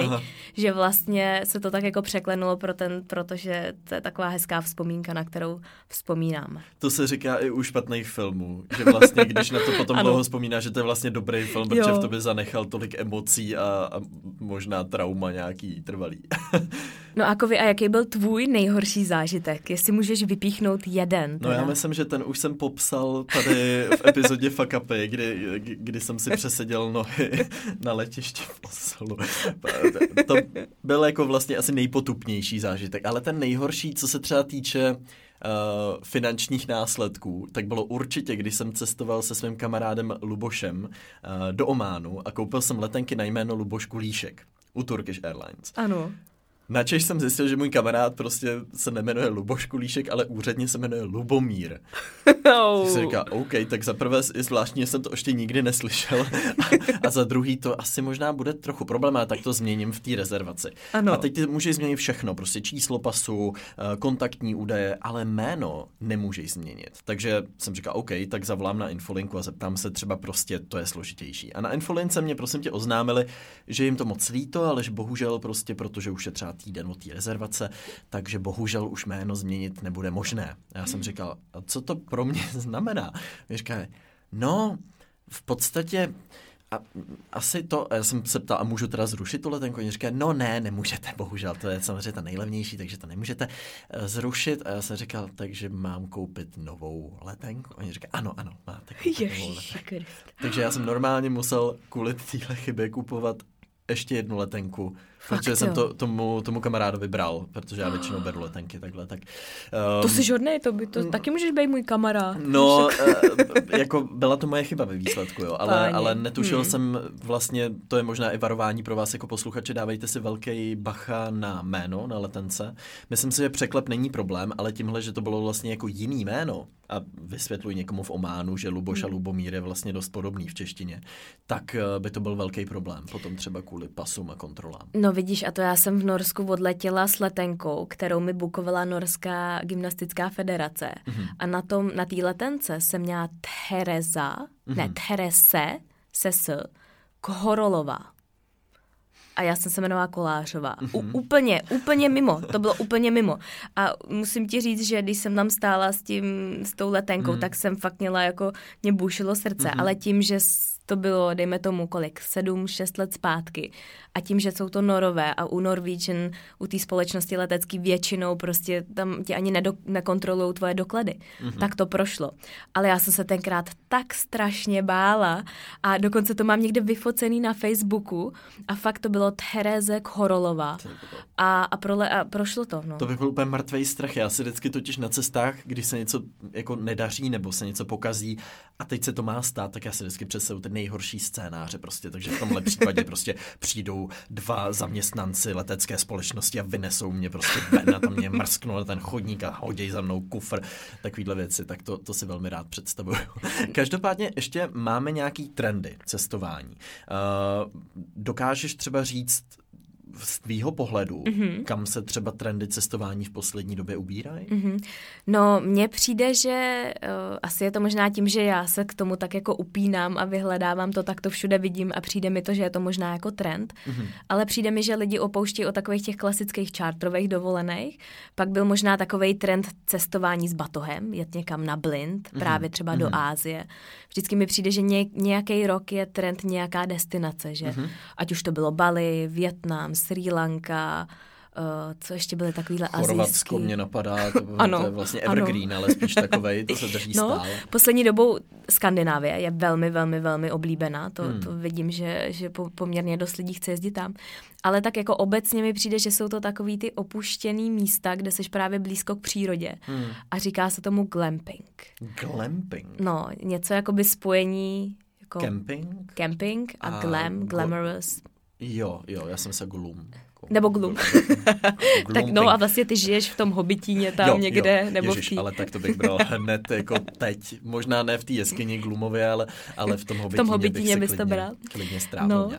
že vlastně se to tak jako překlenulo pro ten, protože to je taková hezká vzpomínka, na kterou vzpomínáme. To se říká i u špatných filmů, že vlastně když na to potom dlouho vzpomíná, že to je vlastně dobrý film, protože jo. v tobě zanechal tolik emocí a, a možná trauma nějaký trvalý. no a Kovi, a jaký byl tvůj nejhorší zážitek? Jestli můžeš vypíchnout vypíchnout jeden. Teda. No já myslím, že ten už jsem popsal tady v epizodě Fuck Upy, kdy, kdy jsem si přeseděl nohy na letišti v Oslu. To byl jako vlastně asi nejpotupnější zážitek, ale ten nejhorší, co se třeba týče Uh, finančních následků, tak bylo určitě, když jsem cestoval se svým kamarádem Lubošem uh, do Ománu a koupil jsem letenky na jméno Luboš Kulíšek u Turkish Airlines. Ano. Načež jsem zjistil, že můj kamarád prostě se nemenuje Luboš Kulíšek, ale úředně se jmenuje Lubomír. Oh. Si říká, OK, tak za prvé je zvláštní, jsem to ještě nikdy neslyšel a, a za druhý to asi možná bude trochu problém, ale tak to změním v té rezervaci. Ano. A teď ty můžeš změnit všechno, prostě číslo pasu, eh, kontaktní údaje, ale jméno nemůžeš změnit. Takže jsem říkal, OK, tak zavolám na infolinku a zeptám se třeba prostě, to je složitější. A na infolince mě prosím tě oznámili, že jim to moc líto, ale že bohužel prostě, protože už je třeba týden od té rezervace, takže bohužel už jméno změnit nebude možné. A já jsem říkal, a co to pro mě znamená? Mě říká, no, v podstatě a asi to, já jsem se ptal, a můžu teda zrušit tu letenku? Oni říkají, no ne, nemůžete, bohužel, to je samozřejmě ta nejlevnější, takže to nemůžete uh, zrušit. A já jsem říkal, takže mám koupit novou letenku? Oni říkají, ano, ano, máte koupit novou letenku. Takže já jsem normálně musel kvůli téhle chybě kupovat ještě jednu letenku Fakt, protože jo. jsem to tomu, tomu kamarádovi bral, protože já většinou beru letenky takhle. Tak, um, to jsi hodný, to, by, to mm. taky můžeš být můj kamarád. No, uh, jako byla to moje chyba ve výsledku, jo, ale, ale netušil hmm. jsem vlastně, to je možná i varování pro vás jako posluchače, dávejte si velký bacha na jméno, na letence. Myslím si, že překlep není problém, ale tímhle, že to bylo vlastně jako jiný jméno, a vysvětluji někomu v Ománu, že Luboš a hmm. Lubomír je vlastně dost podobný v češtině, tak eh, by to byl velký problém potom třeba kvůli pasům a kontrolám. No vidíš, a to já jsem v Norsku odletěla s letenkou, kterou mi bukovala Norská gymnastická federace. Mm-hmm. A na tom, na té letence jsem měla Tereza, mm-hmm. ne, Terese, ses, Kohorolová a já jsem se jmenovala Kolářová. U, mhm. úplně, úplně mimo, to bylo úplně mimo. A musím ti říct, že když jsem tam stála s tím, s tou letenkou, mm. tak jsem fakt měla jako, mě bušilo srdce, mm-hmm. ale tím, že to bylo, dejme tomu, kolik, sedm, šest let zpátky. A tím, že jsou to norové a u Norwegian, u té společnosti letecký většinou prostě tam ti ani nedo, nekontrolují tvoje doklady. Mm-hmm. Tak to prošlo. Ale já jsem se tenkrát tak strašně bála a dokonce to mám někde vyfocený na Facebooku a fakt to bylo Tereze Chorolova. A, a, prole, a prošlo to. No. To by byl úplně mrtvý strach. Já si vždycky totiž na cestách, když se něco jako nedaří nebo se něco pokazí a teď se to má stát, tak já si vždycky představuji ten nejhorší scénáře prostě, takže v tomhle případě prostě přijdou dva zaměstnanci letecké společnosti a vynesou mě prostě ven a tam mě mrsknou na ten chodník a hodí za mnou kufr, takovýhle věci, tak to, to si velmi rád představuju. Každopádně ještě máme nějaký trendy cestování. Uh, dokážeš třeba říct, z tvýho pohledu, mm-hmm. kam se třeba trendy cestování v poslední době ubírají? Mm-hmm. No, mně přijde, že uh, asi je to možná tím, že já se k tomu tak jako upínám a vyhledávám to, tak to všude vidím a přijde mi to, že je to možná jako trend, mm-hmm. ale přijde mi, že lidi opouští o takových těch klasických čártrových dovolených. Pak byl možná takový trend cestování s batohem, jet někam na blind, mm-hmm. právě třeba mm-hmm. do Ázie. Vždycky mi přijde, že ně, nějaký rok je trend nějaká destinace, že mm-hmm. ať už to bylo Bali, Větnam, Sri Lanka, Uh, co ještě byly takovýhle azijský. Chorvatsko mě napadá, to, ano, to je vlastně evergreen, ano. ale spíš takovej, to se drží no, stále. Poslední dobou Skandinávie je velmi, velmi, velmi oblíbená, to, hmm. to vidím, že, že poměrně dost lidí chce jezdit tam. Ale tak jako obecně mi přijde, že jsou to takový ty opuštěný místa, kde jsi právě blízko k přírodě hmm. a říká se tomu glamping. Glamping? No, něco jako by spojení jako camping? Camping a, a glam, glamorous. Jo, jo, já jsem se gloom. Nebo Gloom. tak no a vlastně ty žiješ v tom hobitíně tam jo, někde, jo. nebo Ježiš, v tý... ale tak to bych bral hned jako teď. Možná ne v té jeskyni Gloomově, ale, ale v tom hobitíně, v tom hobitíně bych bys to bral. Klidně strávil no.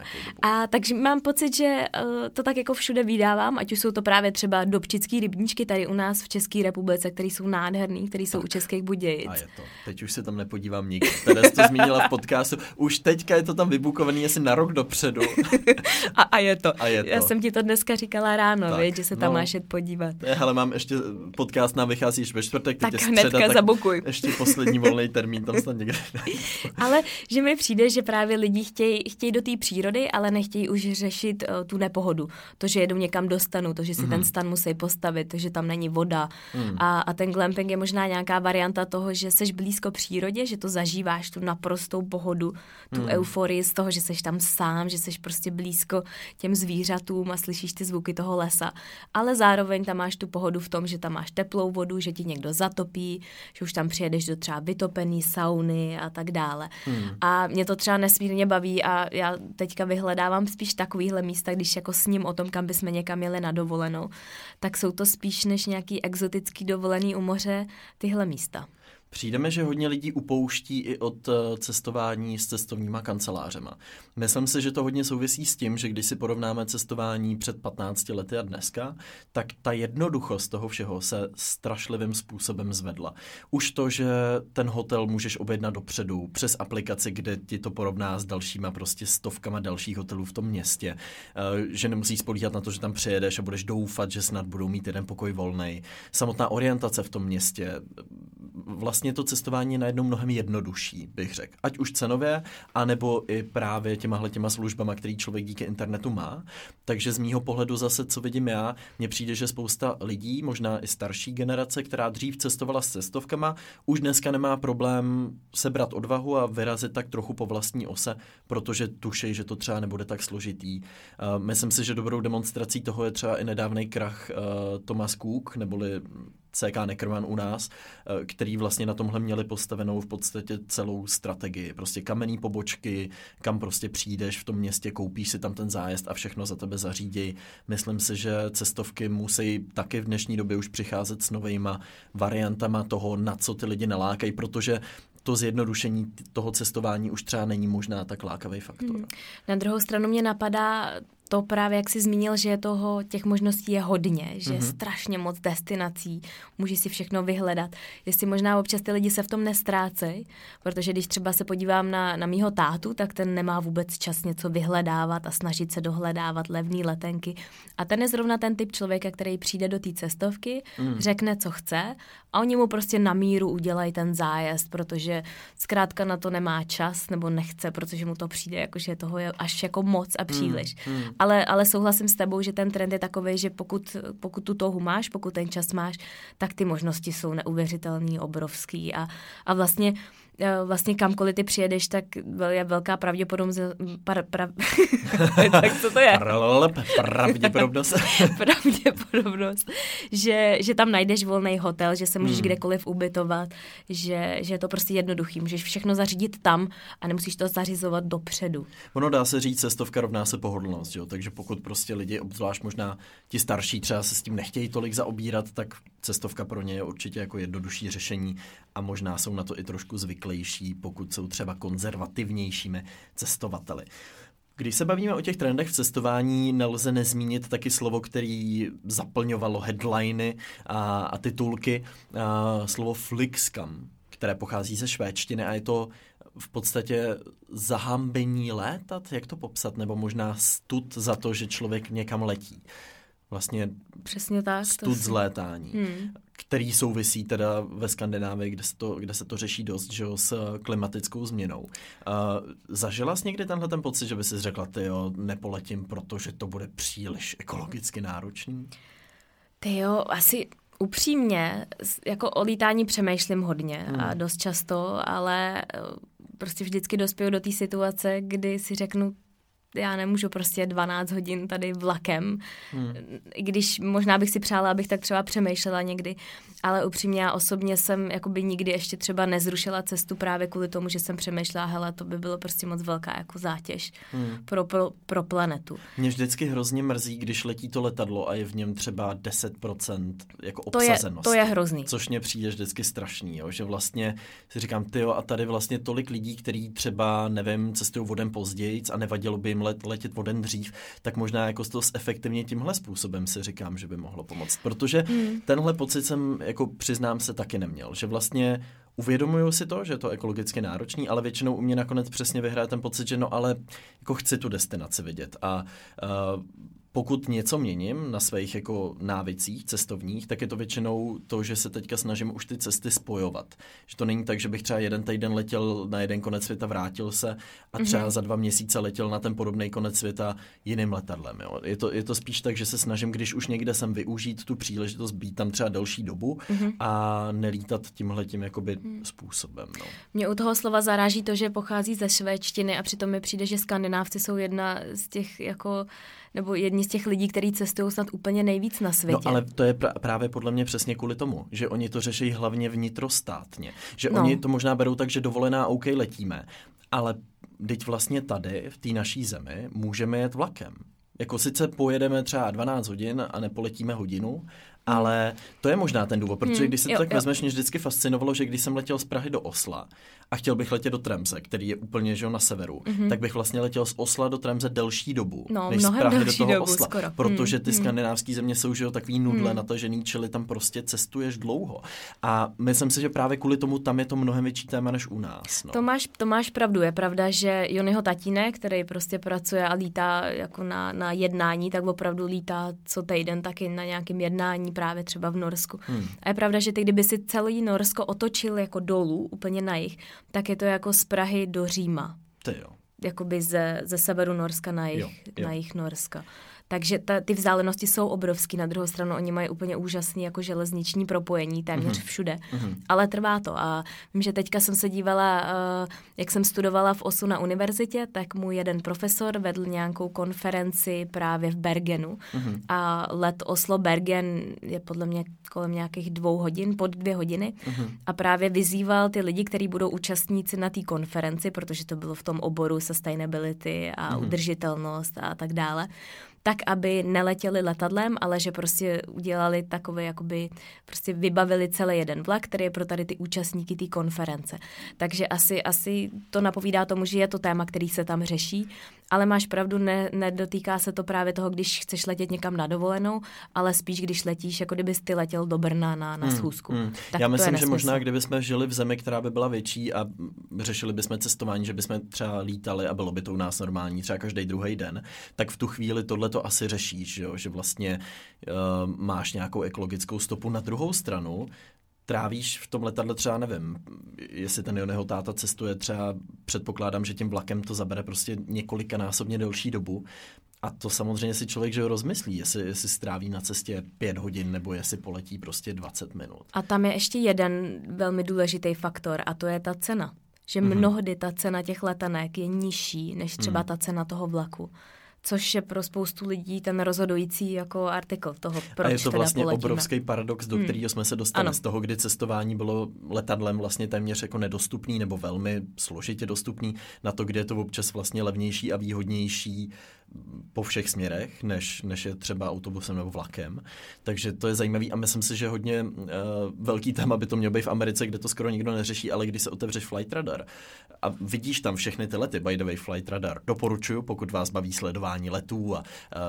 A takže mám pocit, že uh, to tak jako všude vydávám, ať už jsou to právě třeba dobčický rybníčky tady u nás v České republice, které jsou nádherný, které jsou u Českých Budějic. A je to. Teď už se tam nepodívám nikdy. Teda jsi to zmínila v podcastu. Už teďka je to tam vybukovaný asi na rok dopředu. a, a je to. A je to. Já jsem ti to dneska říkala ráno, tak, že se tam no, máš jet podívat. Ale mám ještě podcast nám vychází ve čtvrtek, tak hnedka středa, tak zabukuj. Ještě poslední volný termín tam snad někde. ale že mi přijde, že právě lidi chtějí, chtějí do té přírody, ale nechtějí už řešit uh, tu nepohodu. To, že jedou někam do stanu, to, že si mm. ten stan musí postavit, to, že tam není voda. Mm. A, a ten glamping je možná nějaká varianta toho, že jsi blízko přírodě, že to zažíváš tu naprostou pohodu, tu mm. euforii z toho, že jsi tam sám, že jsi prostě blízko těm zvířatům a slyšíš ty zvuky toho lesa, ale zároveň tam máš tu pohodu v tom, že tam máš teplou vodu, že ti někdo zatopí, že už tam přijedeš do třeba vytopený sauny a tak dále. Hmm. A mě to třeba nesmírně baví a já teďka vyhledávám spíš takovýhle místa, když jako s ním o tom, kam bychom někam jeli na dovolenou, tak jsou to spíš než nějaký exotický dovolený u moře tyhle místa. Přijdeme, že hodně lidí upouští i od eh, cestování s cestovníma kancelářema. Myslím si, že to hodně souvisí s tím, že když si porovnáme cestování před 15 lety a dneska, tak ta jednoduchost toho všeho se strašlivým způsobem zvedla. Už to, že ten hotel můžeš objednat dopředu přes aplikaci, kde ti to porovná s dalšíma prostě stovkama dalších hotelů v tom městě, eh, že nemusíš spolíhat na to, že tam přijedeš a budeš doufat, že snad budou mít jeden pokoj volný. Samotná orientace v tom městě, vlastně to cestování je najednou mnohem jednodušší, bych řekl. Ať už cenově, anebo i právě těmahle těma službama, který člověk díky internetu má. Takže z mýho pohledu zase, co vidím já, mně přijde, že spousta lidí, možná i starší generace, která dřív cestovala s cestovkama, už dneska nemá problém sebrat odvahu a vyrazit tak trochu po vlastní ose, protože tušej, že to třeba nebude tak složitý. Uh, myslím si, že dobrou demonstrací toho je třeba i nedávný krach uh, Thomas Cook, neboli CK Neckerman u nás, eh, který vlastně na tomhle měli postavenou v podstatě celou strategii. Prostě kamenný pobočky, kam prostě přijdeš v tom městě, koupíš si tam ten zájezd a všechno za tebe zařídí. Myslím si, že cestovky musí taky v dnešní době už přicházet s novejma variantama toho, na co ty lidi nalákají, protože to zjednodušení toho cestování už třeba není možná tak lákavý faktor. Hmm. Na druhou stranu mě napadá to právě, jak jsi zmínil, že je toho, těch možností je hodně, že mm-hmm. je mhm. strašně moc destinací, můžeš si všechno vyhledat. Jestli možná občas ty lidi se v tom nestrácejí, protože když třeba se podívám na, na mýho tátu, tak ten nemá vůbec čas něco vyhledávat a snažit se dohledávat levné letenky. A ten je zrovna ten typ člověka, který přijde do té cestovky, mm. řekne, co chce a oni mu prostě na míru udělají ten zájezd, protože zkrátka na to nemá čas nebo nechce, protože mu to přijde, jakože toho je až jako moc a příliš. Mm. Mm ale, ale souhlasím s tebou, že ten trend je takový, že pokud, pokud tu touhu máš, pokud ten čas máš, tak ty možnosti jsou neuvěřitelný, obrovský a, a vlastně vlastně kamkoliv ty přijedeš, tak je velká pravděpodobnost, pra, pra, tak co to je? pravděpodobnost. pravděpodobnost, že, že tam najdeš volný hotel, že se můžeš hmm. kdekoliv ubytovat, že, že je to prostě jednoduchý, můžeš všechno zařídit tam a nemusíš to zařizovat dopředu. Ono dá se říct, cestovka rovná se pohodlnost, jo? takže pokud prostě lidi, obzvlášť možná ti starší třeba se s tím nechtějí tolik zaobírat, tak cestovka pro ně je určitě jako jednodušší řešení a možná jsou na to i trošku zvyklejší, pokud jsou třeba konzervativnějšími cestovateli. Když se bavíme o těch trendech v cestování, nelze nezmínit taky slovo, který zaplňovalo headliny a, a titulky, a, slovo flixcam, které pochází ze švédštiny a je to v podstatě zahambení létat, jak to popsat, nebo možná stud za to, že člověk někam letí. Vlastně Přesně tak. stud z létání, hmm. Který souvisí teda ve Skandinávii, kde se to, kde se to řeší dost, že jo, s klimatickou změnou. Uh, zažila jsi někdy tenhle ten pocit, že by si řekla, ty jo, nepoletím, protože to bude příliš ekologicky náročný? Ty jo, asi upřímně, jako o lítání přemýšlím hodně hmm. a dost často, ale eh, prostě vždycky dospěju do té situace, kdy si řeknu, já nemůžu prostě 12 hodin tady vlakem, hmm. když možná bych si přála, abych tak třeba přemýšlela někdy, ale upřímně já osobně jsem jakoby nikdy ještě třeba nezrušila cestu právě kvůli tomu, že jsem přemýšlela, hele, to by bylo prostě moc velká jako zátěž hmm. pro, pro, pro planetu. Mě vždycky hrozně mrzí, když letí to letadlo a je v něm třeba 10% jako obsazenost. To je, to je hrozný. Což mě přijde vždycky strašný, jo? že vlastně si říkám, ty a tady vlastně tolik lidí, kteří třeba, nevím, cestují vodem později a nevadilo by jim let, letět vodem dřív, tak možná jako to efektivně tímhle způsobem si říkám, že by mohlo pomoct. Protože hmm. tenhle pocit jsem jako přiznám se taky neměl, že vlastně uvědomuju si to, že je to ekologicky náročný, ale většinou u mě nakonec přesně vyhraje ten pocit, že no ale jako chci tu destinaci vidět a uh, pokud něco měním na svých jako návicích cestovních, tak je to většinou to, že se teďka snažím už ty cesty spojovat. Že to není tak, že bych třeba jeden týden letěl na jeden konec světa, vrátil se a třeba mm-hmm. za dva měsíce letěl na ten podobný konec světa jiným letadlem. Jo. Je, to, je to spíš tak, že se snažím, když už někde jsem využít tu příležitost být tam třeba delší dobu mm-hmm. a nelítat tímhle tím jakoby mm. způsobem. No. Mě u toho slova zaráží to, že pochází ze švédštiny a přitom mi přijde, že skandinávci jsou jedna z těch jako nebo jedni z těch lidí, kteří cestují snad úplně nejvíc na světě. No ale to je pr- právě podle mě přesně kvůli tomu, že oni to řeší hlavně vnitrostátně. Že no. oni to možná berou tak, že dovolená OK letíme, ale teď vlastně tady, v té naší zemi, můžeme jet vlakem. Jako sice pojedeme třeba 12 hodin a nepoletíme hodinu, ale to je možná ten důvod, protože hmm, když se to tak jo. vezmeš, mě vždycky fascinovalo, že když jsem letěl z Prahy do Osla a chtěl bych letět do Tremze, který je úplně že na severu, mm-hmm. tak bych vlastně letěl z Osla do Tremze delší dobu, no, než z Prahy do toho dobu, Osla. Skoro. Protože ty mm, skandinávské země jsou že jo, takový nudle mm. natažený, čili tam prostě cestuješ dlouho. A myslím si, že právě kvůli tomu tam je to mnohem větší téma než u nás. No. To, máš, to máš pravdu. Je pravda, že Jonyho tatínek, který prostě pracuje a lítá jako na, na jednání, tak opravdu lítá co týden taky na nějakém jednání právě třeba v Norsku. Hmm. A je pravda, že ty, kdyby si celý Norsko otočil jako dolů, úplně na jich, tak je to jako z Prahy do Říma. To jo. Jakoby ze, ze severu Norska na jich, jo, jo. na jich Norska. Takže ta, ty vzdálenosti jsou obrovský. Na druhou stranu oni mají úplně úžasný jako železniční propojení téměř mm-hmm. všude. Mm-hmm. Ale trvá to. A vím, že teďka jsem se dívala, uh, jak jsem studovala v OSU na univerzitě, tak můj jeden profesor vedl nějakou konferenci právě v Bergenu. Mm-hmm. A let Oslo-Bergen je podle mě kolem nějakých dvou hodin, pod dvě hodiny. Mm-hmm. A právě vyzýval ty lidi, kteří budou účastníci na té konferenci, protože to bylo v tom oboru sustainability a mm-hmm. udržitelnost a tak dále tak, aby neletěli letadlem, ale že prostě udělali takové, jakoby prostě vybavili celý jeden vlak, který je pro tady ty účastníky té konference. Takže asi, asi to napovídá tomu, že je to téma, který se tam řeší, ale máš pravdu, ne, nedotýká se to právě toho, když chceš letět někam na dovolenou, ale spíš, když letíš, jako kdybys ty letěl do Brna na, na hmm, schůzku. Hmm, hmm. Tak Já myslím, že možná, kdybychom žili v zemi, která by byla větší a řešili bychom cestování, že bychom třeba lítali a bylo by to u nás normální, třeba každý druhý den, tak v tu chvíli tohle to asi řešíš, že, že vlastně uh, máš nějakou ekologickou stopu. Na druhou stranu, trávíš v tom letadle třeba, nevím, jestli ten jeho táta cestuje třeba, předpokládám, že tím vlakem to zabere prostě několikanásobně delší dobu. A to samozřejmě si člověk že rozmyslí, jestli, jestli stráví na cestě pět hodin nebo jestli poletí prostě 20 minut. A tam je ještě jeden velmi důležitý faktor a to je ta cena. Že mm-hmm. mnohdy ta cena těch letanek je nižší než třeba mm. ta cena toho vlaku což je pro spoustu lidí ten rozhodující jako artikl toho, proč A je to vlastně teda obrovský paradox, do hmm. kterého jsme se dostali ano. z toho, kdy cestování bylo letadlem vlastně téměř jako nedostupný nebo velmi složitě dostupný na to, kde je to občas vlastně levnější a výhodnější po všech směrech, než, než je třeba autobusem nebo vlakem. Takže to je zajímavý a myslím si, že hodně uh, velký téma by to mělo být v Americe, kde to skoro nikdo neřeší, ale když se otevřeš Flight Radar a vidíš tam všechny ty lety, by the way Flight Radar, doporučuju, pokud vás baví sledování letů a uh,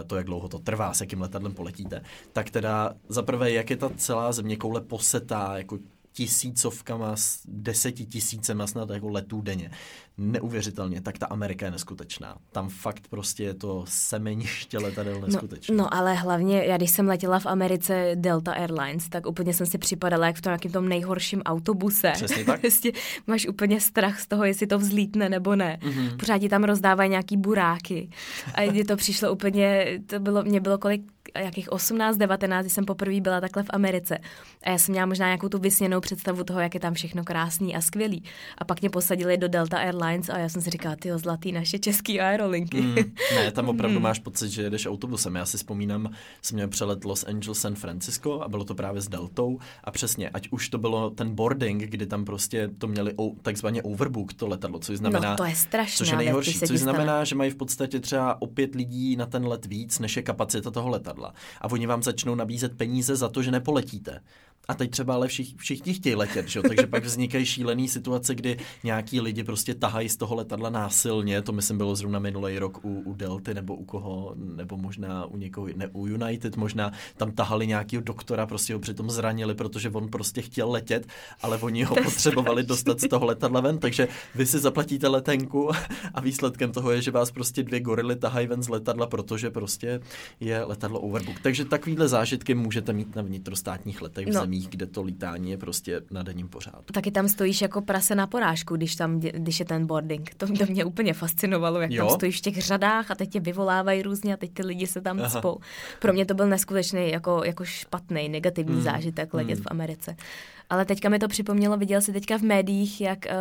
to, jak dlouho to trvá, s jakým letadlem poletíte, tak teda za prvé, jak je ta celá země koule posetá jako tisícovkama, deseti tisícema snad jako letů denně. Neuvěřitelně, tak ta Amerika je neskutečná. Tam fakt prostě je to semeniště letadel neskutečné. No, no ale hlavně, já když jsem letěla v Americe Delta Airlines, tak úplně jsem si připadala jak v tom nějakým tom nejhorším autobuse. Přesně tak. Prostě máš úplně strach z toho, jestli to vzlítne nebo ne. Mm-hmm. Pořád ti tam rozdávají nějaký buráky. A mně to přišlo úplně, to bylo, mě bylo kolik jakých 18, 19, když jsem poprvé byla takhle v Americe. A já jsem měla možná nějakou tu vysněnou představu toho, jak je tam všechno krásný a skvělý. A pak mě posadili do Delta Airlines a já jsem si říkala, ty zlatý naše český aerolinky. Mm, ne, tam opravdu mm. máš pocit, že jedeš autobusem. Já si vzpomínám, jsem měl přelet Los Angeles, San Francisco a bylo to právě s Deltou. A přesně, ať už to bylo ten boarding, kdy tam prostě to měli takzvaně overbook to letadlo, což znamená... No, to je strašné. Což je nejhorší, což znamená, že mají v podstatě třeba o pět lidí na ten let víc, než je kapacita toho letadla. A oni vám začnou nabízet peníze za to, že nepoletíte. A teď třeba ale všich, všichni chtějí letět, že? takže pak vznikají šílené situace, kdy nějaký lidi prostě tahají z toho letadla násilně, to myslím bylo zrovna minulý rok u, u Delty nebo u koho, nebo možná u někoho, ne u United, možná tam tahali nějakého doktora, prostě ho přitom zranili, protože on prostě chtěl letět, ale oni ho potřebovali dostat z toho letadla ven, takže vy si zaplatíte letenku a výsledkem toho je, že vás prostě dvě gorily tahají ven z letadla, protože prostě je letadlo overbook. Takže takovýhle zážitky můžete mít na vnitrostátních letech v no. Zemích, kde to lítání je prostě na denním pořádku. Taky tam stojíš jako prase na porážku, když tam, když je ten boarding. To, to mě úplně fascinovalo, jak jo? tam stojíš v těch řadách a teď tě vyvolávají různě a teď ty lidi se tam Aha. spou. Pro mě to byl neskutečný, jako, jako špatný, negativní hmm. zážitek letět hmm. v Americe. Ale teďka mi to připomnělo, viděl si teďka v médiích, jak uh,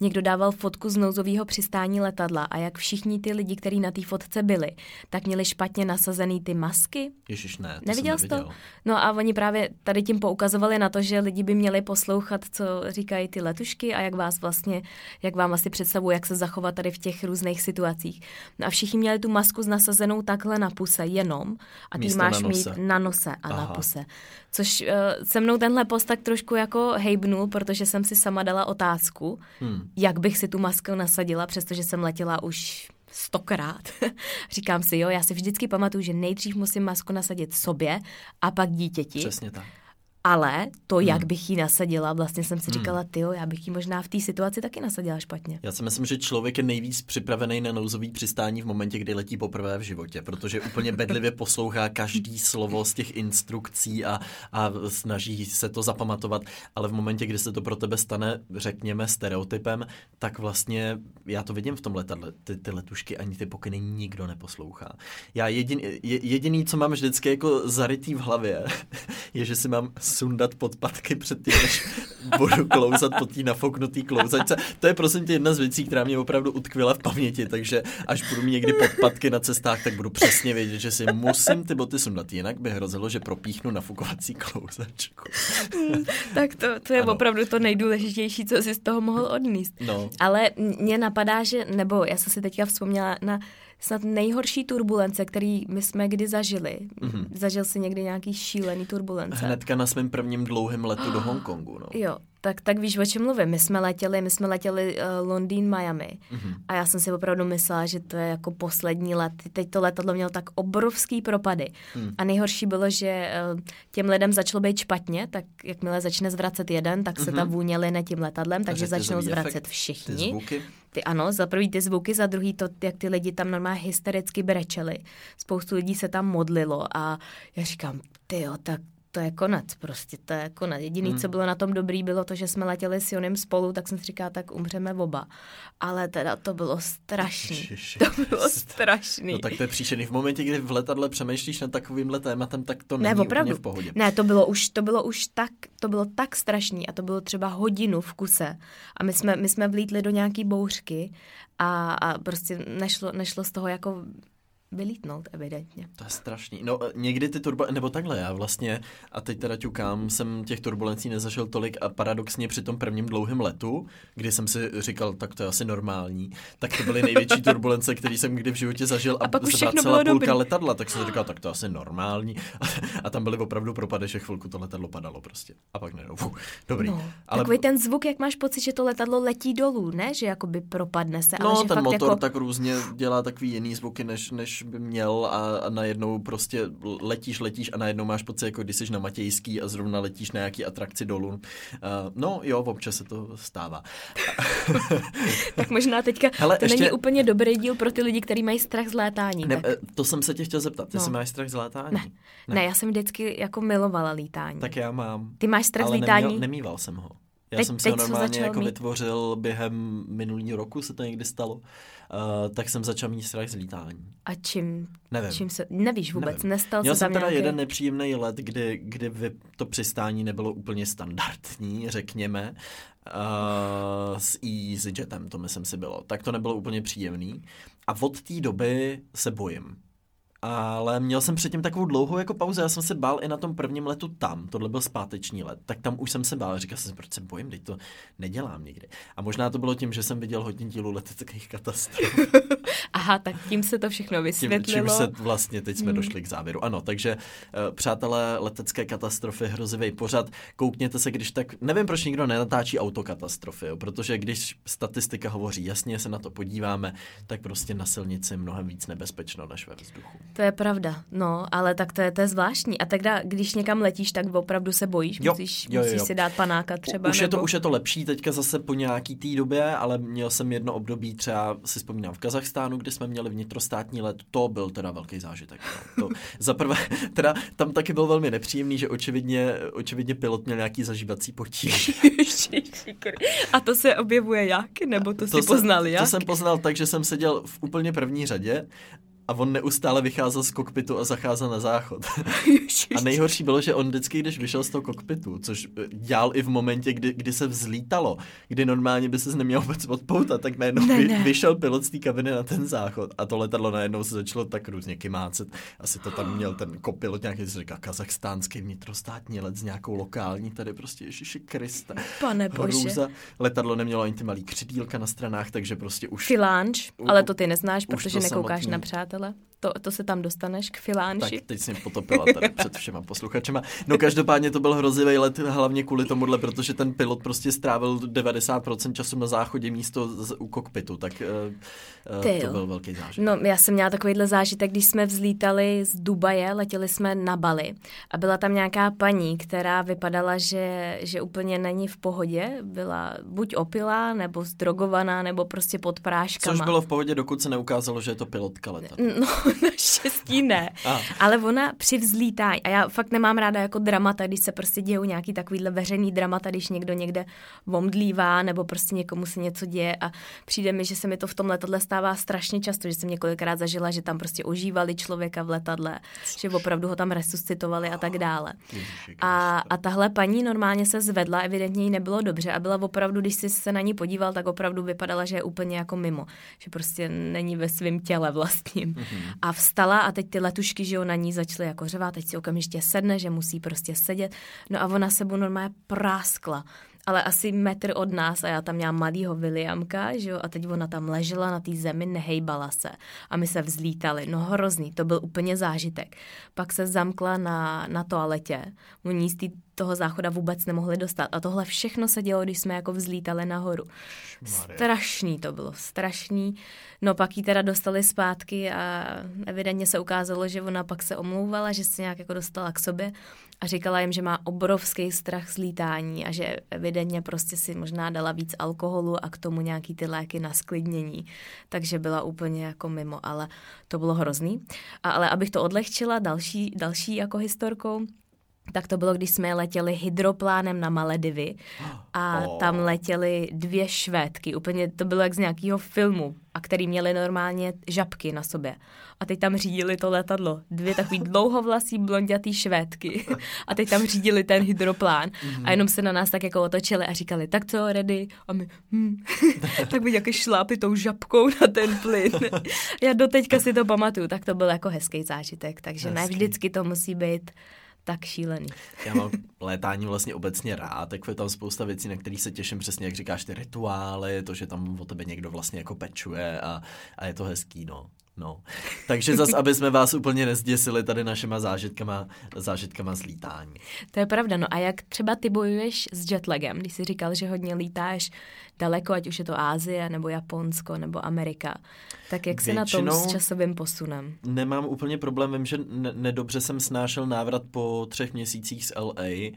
někdo dával fotku z nouzového přistání letadla a jak všichni ty lidi, kteří na té fotce byli, tak měli špatně nasazený ty masky. Ježiš, ne. To Neviděl jsi to? No a oni právě tady tím poukazovali na to, že lidi by měli poslouchat, co říkají ty letušky a jak vás vlastně, jak vám asi představují, jak se zachovat tady v těch různých situacích. No a všichni měli tu masku nasazenou takhle na puse jenom a ty máš na mít na nose a Aha. na puse. Což uh, se mnou tenhle post tak trošku jako hejbnul, protože jsem si sama dala otázku, hmm. jak bych si tu masku nasadila, přestože jsem letěla už stokrát. Říkám si, jo, já si vždycky pamatuju, že nejdřív musím masku nasadit sobě a pak dítěti. Přesně tak ale to, jak hmm. bych ji nasadila, vlastně jsem si hmm. říkala, ty já bych ji možná v té situaci taky nasadila špatně. Já si myslím, že člověk je nejvíc připravený na nouzový přistání v momentě, kdy letí poprvé v životě, protože úplně bedlivě poslouchá každý slovo z těch instrukcí a, a snaží se to zapamatovat, ale v momentě, kdy se to pro tebe stane, řekněme, stereotypem, tak vlastně já to vidím v tom letadle. Ty, ty letušky ani ty pokyny nikdo neposlouchá. Já jedin, jediný, co mám vždycky jako zarytý v hlavě, je, že si mám sundat podpatky před tím, než budu klouzat po té nafouknutý klouzačce. To je prosím tě jedna z věcí, která mě opravdu utkvila v paměti, takže až budu mít někdy podpatky na cestách, tak budu přesně vědět, že si musím ty boty sundat, jinak by hrozilo, že propíchnu nafukovací klouzačku. Hmm, tak to, to je ano. opravdu to nejdůležitější, co si z toho mohl odníst. No. Ale mě napadá, že, nebo já jsem si teďka vzpomněla na snad nejhorší turbulence, který my jsme kdy zažili. Mm-hmm. Zažil jsi někdy nějaký šílený turbulence? Hnedka na svém prvním dlouhém letu do Hongkongu. No. Jo, tak, tak víš, o čem mluvím. My jsme letěli, my jsme letěli uh, Londýn, Miami mm-hmm. a já jsem si opravdu myslela, že to je jako poslední let. Teď to letadlo mělo tak obrovský propady. Mm. A nejhorší bylo, že uh, těm lidem začalo být špatně, tak jakmile začne zvracet jeden, tak se mm-hmm. ta vůně line tím letadlem, takže začnou zvracet efekt, všichni. Ty zvuky. Ty ano, za prvý ty zvuky, za druhý to, jak ty lidi tam normálně hystericky brečeli. Spoustu lidí se tam modlilo a já říkám, ty jo, tak to je konec prostě, to je konec. Jediný, hmm. co bylo na tom dobrý, bylo to, že jsme letěli s Jonem spolu, tak jsem si říkala, tak umřeme oba. Ale teda to bylo strašný. To bylo strašný. No tak to je příšerný. V momentě, kdy v letadle přemýšlíš nad takovýmhle tématem, tak to není ne, opravdu. v pohodě. Ne, to bylo už, to bylo už tak, to bylo tak strašný a to bylo třeba hodinu v kuse. A my jsme, my jsme vlítli do nějaký bouřky a, a prostě nešlo, nešlo z toho jako vylítnout, evidentně. To je strašný. No někdy ty turbo, nebo takhle, já vlastně, a teď teda ťukám, jsem těch turbulencí nezažil tolik a paradoxně při tom prvním dlouhém letu, kdy jsem si říkal, tak to je asi normální, tak to byly největší turbulence, které jsem kdy v životě zažil A a, pak už všechno celá bylo půlka dobrý. letadla, tak jsem si říkal, tak to je asi normální. A, a tam byly opravdu propady, že chvilku to letadlo padalo prostě. A pak ne, no, fuh, dobrý. No, Ale Takový ten zvuk, jak máš pocit, že to letadlo letí dolů, ne? Že jakoby propadne se, ale No, že ten fakt motor jako... tak různě dělá takový jiný zvuky, než, než by měl a, a najednou prostě letíš, letíš a najednou máš pocit, jako když jsi na Matějský a zrovna letíš na nějaký atrakci dolů. Uh, no jo, občas se to stává. Tak možná teďka Hele, to ještě- není úplně dobrý díl pro ty lidi, kteří mají strach z létání. Ne, tak... eh, to jsem se tě chtěl zeptat, ty No. jsi máš strach z létání? Ne. Ne. já jsem vždycky jako milovala lítání. Tak já mám. Ty máš strach z ale lítání? Neměl, nemýval jsem ho. Já Teď- jsem si teď ho co normálně jako mít? vytvořil během minulého roku, se to někdy stalo. Uh, tak jsem začal mít strach z lítání. A čím, Nevím. čím se... Nevíš vůbec, Nevím. Nestal Měl se jsem tam teda nějaký... jeden nepříjemný let, kdy, kdy to přistání nebylo úplně standardní, řekněme, uh, s EasyJetem, to myslím si bylo. Tak to nebylo úplně příjemný. A od té doby se bojím. Ale měl jsem předtím takovou dlouhou jako pauzu, já jsem se bál i na tom prvním letu tam, tohle byl zpáteční let, tak tam už jsem se bál, říkal jsem si, proč se bojím, teď to nedělám nikdy. A možná to bylo tím, že jsem viděl hodně dílů leteckých katastrof. Aha, tak tím se to všechno Tím, vysvětlilo. čím se vlastně teď jsme Hmm. došli k závěru. Ano, takže uh, přátelé, letecké katastrofy, hrozivý pořad. Koukněte se, když tak, nevím, proč nikdo nenatáčí autokatastrofy, jo, protože když statistika hovoří jasně, se na to podíváme, tak prostě na silnici je mnohem víc nebezpečno než ve vzduchu. To je pravda, no, ale tak to je, to je zvláštní. A teda, když někam letíš, tak opravdu se bojíš, Jo, musíš, jo, jo, musíš si dát panáka třeba. už, je to, nebo... už je to lepší teďka zase po nějaký té době, ale měl jsem jedno období, třeba si vzpomínám v Kazachstánu, kdy jsme měli vnitrostátní let, to byl teda velký zážitek. No. To, za prvé, teda tam taky byl velmi nepříjemný, že očividně, očividně pilot měl nějaký zažívací potíž. A to se objevuje jak? Nebo to, To poznal jsem, jak? To jsem poznal tak, že jsem seděl v úplně první řadě a on neustále vycházel z kokpitu a zacházel na záchod. A nejhorší bylo, že on vždycky, když vyšel z toho kokpitu, což eh, dělal i v momentě, kdy, kdy se vzlítalo, kdy normálně by se neměl vůbec odpoutat, tak najednou Ne, vy, ne. vyšel pilot z té kabiny na ten záchod a to letadlo najednou se začalo tak různě kymácet. Asi to tam měl ten kopilot nějaký, co říká, kazachstánský vnitrostátní let s nějakou lokální, tady prostě Ježiši Kriste. Pane bože. Letadlo nemělo ani ty malý křidílka na stranách, takže prostě už... Filánč, ale to ty neznáš, protože to nekoukáš samotný. na přátelé. To, to se tam dostaneš k filánči. Tak teď jsem potopila tady před všema posluchačema. No každopádně to byl hrozivý let, hlavně kvůli tomuhle, protože ten pilot prostě strávil 90% času na záchodě místo z, u kokpitu, tak uh, Ty to jo. byl velký zážitek. No, já jsem měla takovýhle zážitek, když jsme vzlítali z Dubaje, letěli jsme na Bali a byla tam nějaká paní, která vypadala, že, že úplně není v pohodě. Byla buď opilá, nebo zdrogovaná, nebo prostě pod práškama. Což bylo v pohodě, dokud se neukázalo, že je to pilotka letadla. No, when they naštěstí ne. A. Ale ona při vzlítání, a já fakt nemám ráda jako dramata, když se prostě dějou nějaký takovýhle veřejný dramata, když někdo někde vomdlívá, nebo prostě někomu se něco děje a přijde mi, že se mi to v tom letadle stává strašně často, že jsem několikrát zažila, že tam prostě ožívali člověka v letadle, že opravdu ho tam resuscitovali a tak dále. A, a tahle paní normálně se zvedla, evidentně jí nebylo dobře a byla opravdu, když jsi se na ní podíval, tak opravdu vypadala, že je úplně jako mimo, že prostě není ve svém těle vlastním. Mm-hmm. A vstala a teď ty letušky, že jo, na ní začaly jako řevát, teď si okamžitě sedne, že musí prostě sedět. No a ona sebou normálně práskla ale asi metr od nás a já tam měla malýho Williamka, že jo, a teď ona tam ležela na té zemi, nehejbala se a my se vzlítali, no hrozný, to byl úplně zážitek. Pak se zamkla na, na toaletě, oni z tý, toho záchoda vůbec nemohli dostat a tohle všechno se dělo, když jsme jako vzlítali nahoru. Maria. Strašný to bylo, strašný. No pak ji teda dostali zpátky a evidentně se ukázalo, že ona pak se omlouvala, že se nějak jako dostala k sobě a říkala jim, že má obrovský strach z lítání a že evidentně prostě si možná dala víc alkoholu a k tomu nějaký ty léky na sklidnění. Takže byla úplně jako mimo, ale to bylo hrozný. A, ale abych to odlehčila další, další jako historkou, tak to bylo, když jsme letěli hydroplánem na Maledivy a Oh. tam letěly dvě švédky, úplně to bylo jak z nějakého filmu, a který měli normálně žabky na sobě. A teď tam řídili to letadlo. Dvě takový dlouhovlasý blondětý švédky. A teď tam řídili ten hydroplán. A jenom se na nás tak jako otočili a říkali, tak co, ready? A my, hm. tak by nějaké šlápy tou žabkou na ten plyn. Já doteďka si to pamatuju, tak to byl jako hezký zážitek. Takže ne Hezký. vždycky to musí být tak šílený. Já mám létání vlastně obecně rád, tak je tam spousta věcí, na které se těším, přesně jak říkáš, ty rituály, to, že tam o tebe někdo vlastně jako pečuje a, a je to hezký, no. No. Takže zas, aby jsme vás úplně nezděsili tady našima zážitkama, zážitkama z lítání. To je pravda. No a jak třeba ty bojuješ s jetlagem, když jsi říkal, že hodně lítáš daleko, ať už je to Ázie, nebo Japonsko, nebo Amerika, tak jak jsi na tom s časovým posunem? Nemám úplně problém, vím, že ne- nedobře jsem snášel návrat po třech měsících z LA.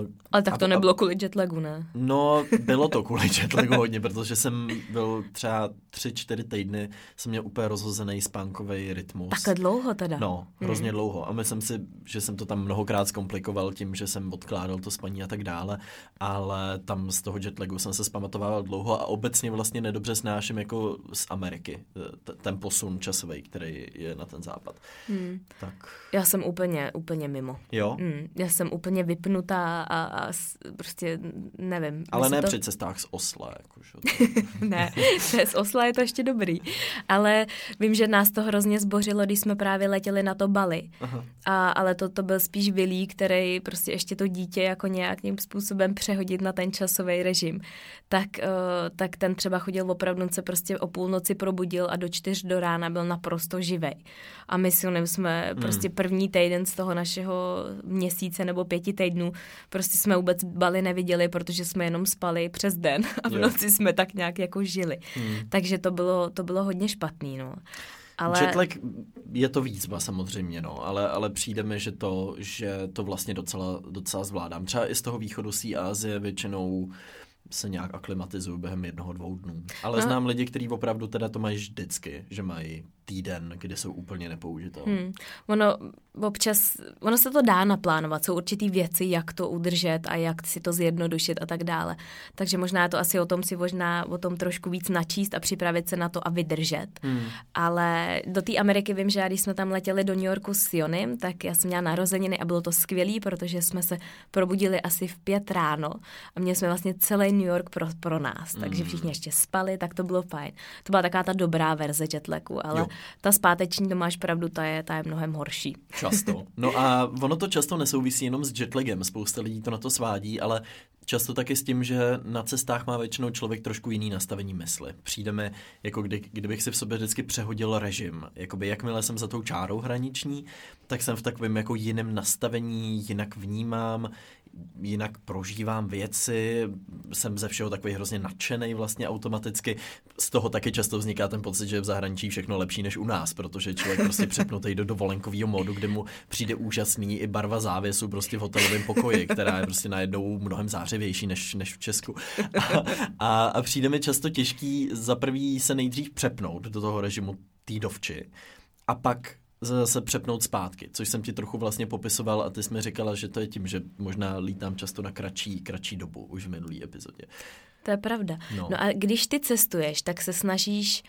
Uh, Ale tak to a- nebylo kvůli jetlagu, ne? No, bylo to kvůli jetlagu hodně, protože jsem byl třeba tři, čtyři týdny, jsem měl úplně rozhozený spánkový rytmus. Takhle dlouho teda? No, hrozně dlouho. A myslím si, že jsem to tam mnohokrát zkomplikoval tím, že jsem odkládal to spaní a tak dále, ale tam z toho jetlagu jsem se zpamatoval dlouho a obecně vlastně nedobře snáším jako z Ameriky, t- ten posun časový, který je na ten západ. Hmm. Tak Já jsem úplně, úplně mimo. jo, Hmm. Já jsem úplně vypnutá a, a prostě nevím. ale ne to... při cestách z Osla. Jakože, ne, je z Osla je to ještě dobrý. Ale vím, že nás to hrozně zbořilo, když jsme právě letěli na to Bali. Aha. A, ale to, to byl spíš Vilí, který prostě ještě to dítě jako nějakým způsobem přehodit na ten časový režim. Tak, uh, tak ten třeba chodil opravdu, on se prostě o půlnoci probudil a do čtyř do rána byl naprosto živej. A my s Junem jsme Hmm. prostě první týden z toho našeho měsíce nebo pěti týdnů prostě jsme vůbec Bali neviděli, protože jsme jenom spali přes den a v Jo. noci jsme tak nějak jako žili. Hmm. Takže to bylo, to bylo hodně špatný, no. Ale... Jetlag je to výzva samozřejmě, no, ale, ale přijde mi, že to, že to vlastně docela, docela zvládám. Třeba i z toho východu Asie většinou se nějak aklimatizuju během jednoho, dvou dnů. Ale No. znám lidi, kteří opravdu teda to mají vždycky, že mají týden, kdy jsou úplně nepoužitelní. Hmm. Ono občas, ono se to dá naplánovat, jsou určitý věci, jak to udržet a jak si to zjednodušit a tak dále. Takže možná je to asi o tom si možná o tom trošku víc načíst a připravit se na to a vydržet. Hmm. Ale do té Ameriky vím, že já, když jsme tam letěli do New Yorku s Jonem, tak já jsem měla narozeniny a bylo to skvělé, protože jsme se probudili asi v pět ráno a měli jsme vlastně celý New York pro, pro nás. Takže všichni ještě spali, tak to bylo fajn. To byla taková ta dobrá verze jetlagu, ale Jo. Ta zpáteční, to máš pravdu, ta je, ta je mnohem horší. Často. No a ono to často nesouvisí jenom s jetlagem, spousta lidí to na to svádí, ale často taky s tím, že na cestách má většinou člověk trošku jiný nastavení mysli. Přijde mi, jako kdy, kdybych si v sobě vždycky přehodil režim. Jakoby jakmile jsem za tou čárou hraniční, tak jsem v takovém jako jiném nastavení, jinak vnímám, jinak prožívám věci, jsem ze všeho takový hrozně nadšený vlastně automaticky. Z toho taky často vzniká ten pocit, že je v zahraničí všechno lepší než u nás, protože člověk prostě přepnutý do dovolenkového módu, kde mu přijde úžasný i barva závěsu prostě v hotelovém pokoji, která je prostě najednou mnohem zářivější než, než v Česku. A, a, a přijde mi často těžký za prvý se nejdřív přepnout do toho režimu té dovči a pak zase přepnout zpátky, což jsem ti trochu vlastně popisoval a ty jsi mi říkala, že to je tím, že možná lítám často na kratší, kratší dobu už v minulý epizodě. To je pravda. No. No a když ty cestuješ, tak se snažíš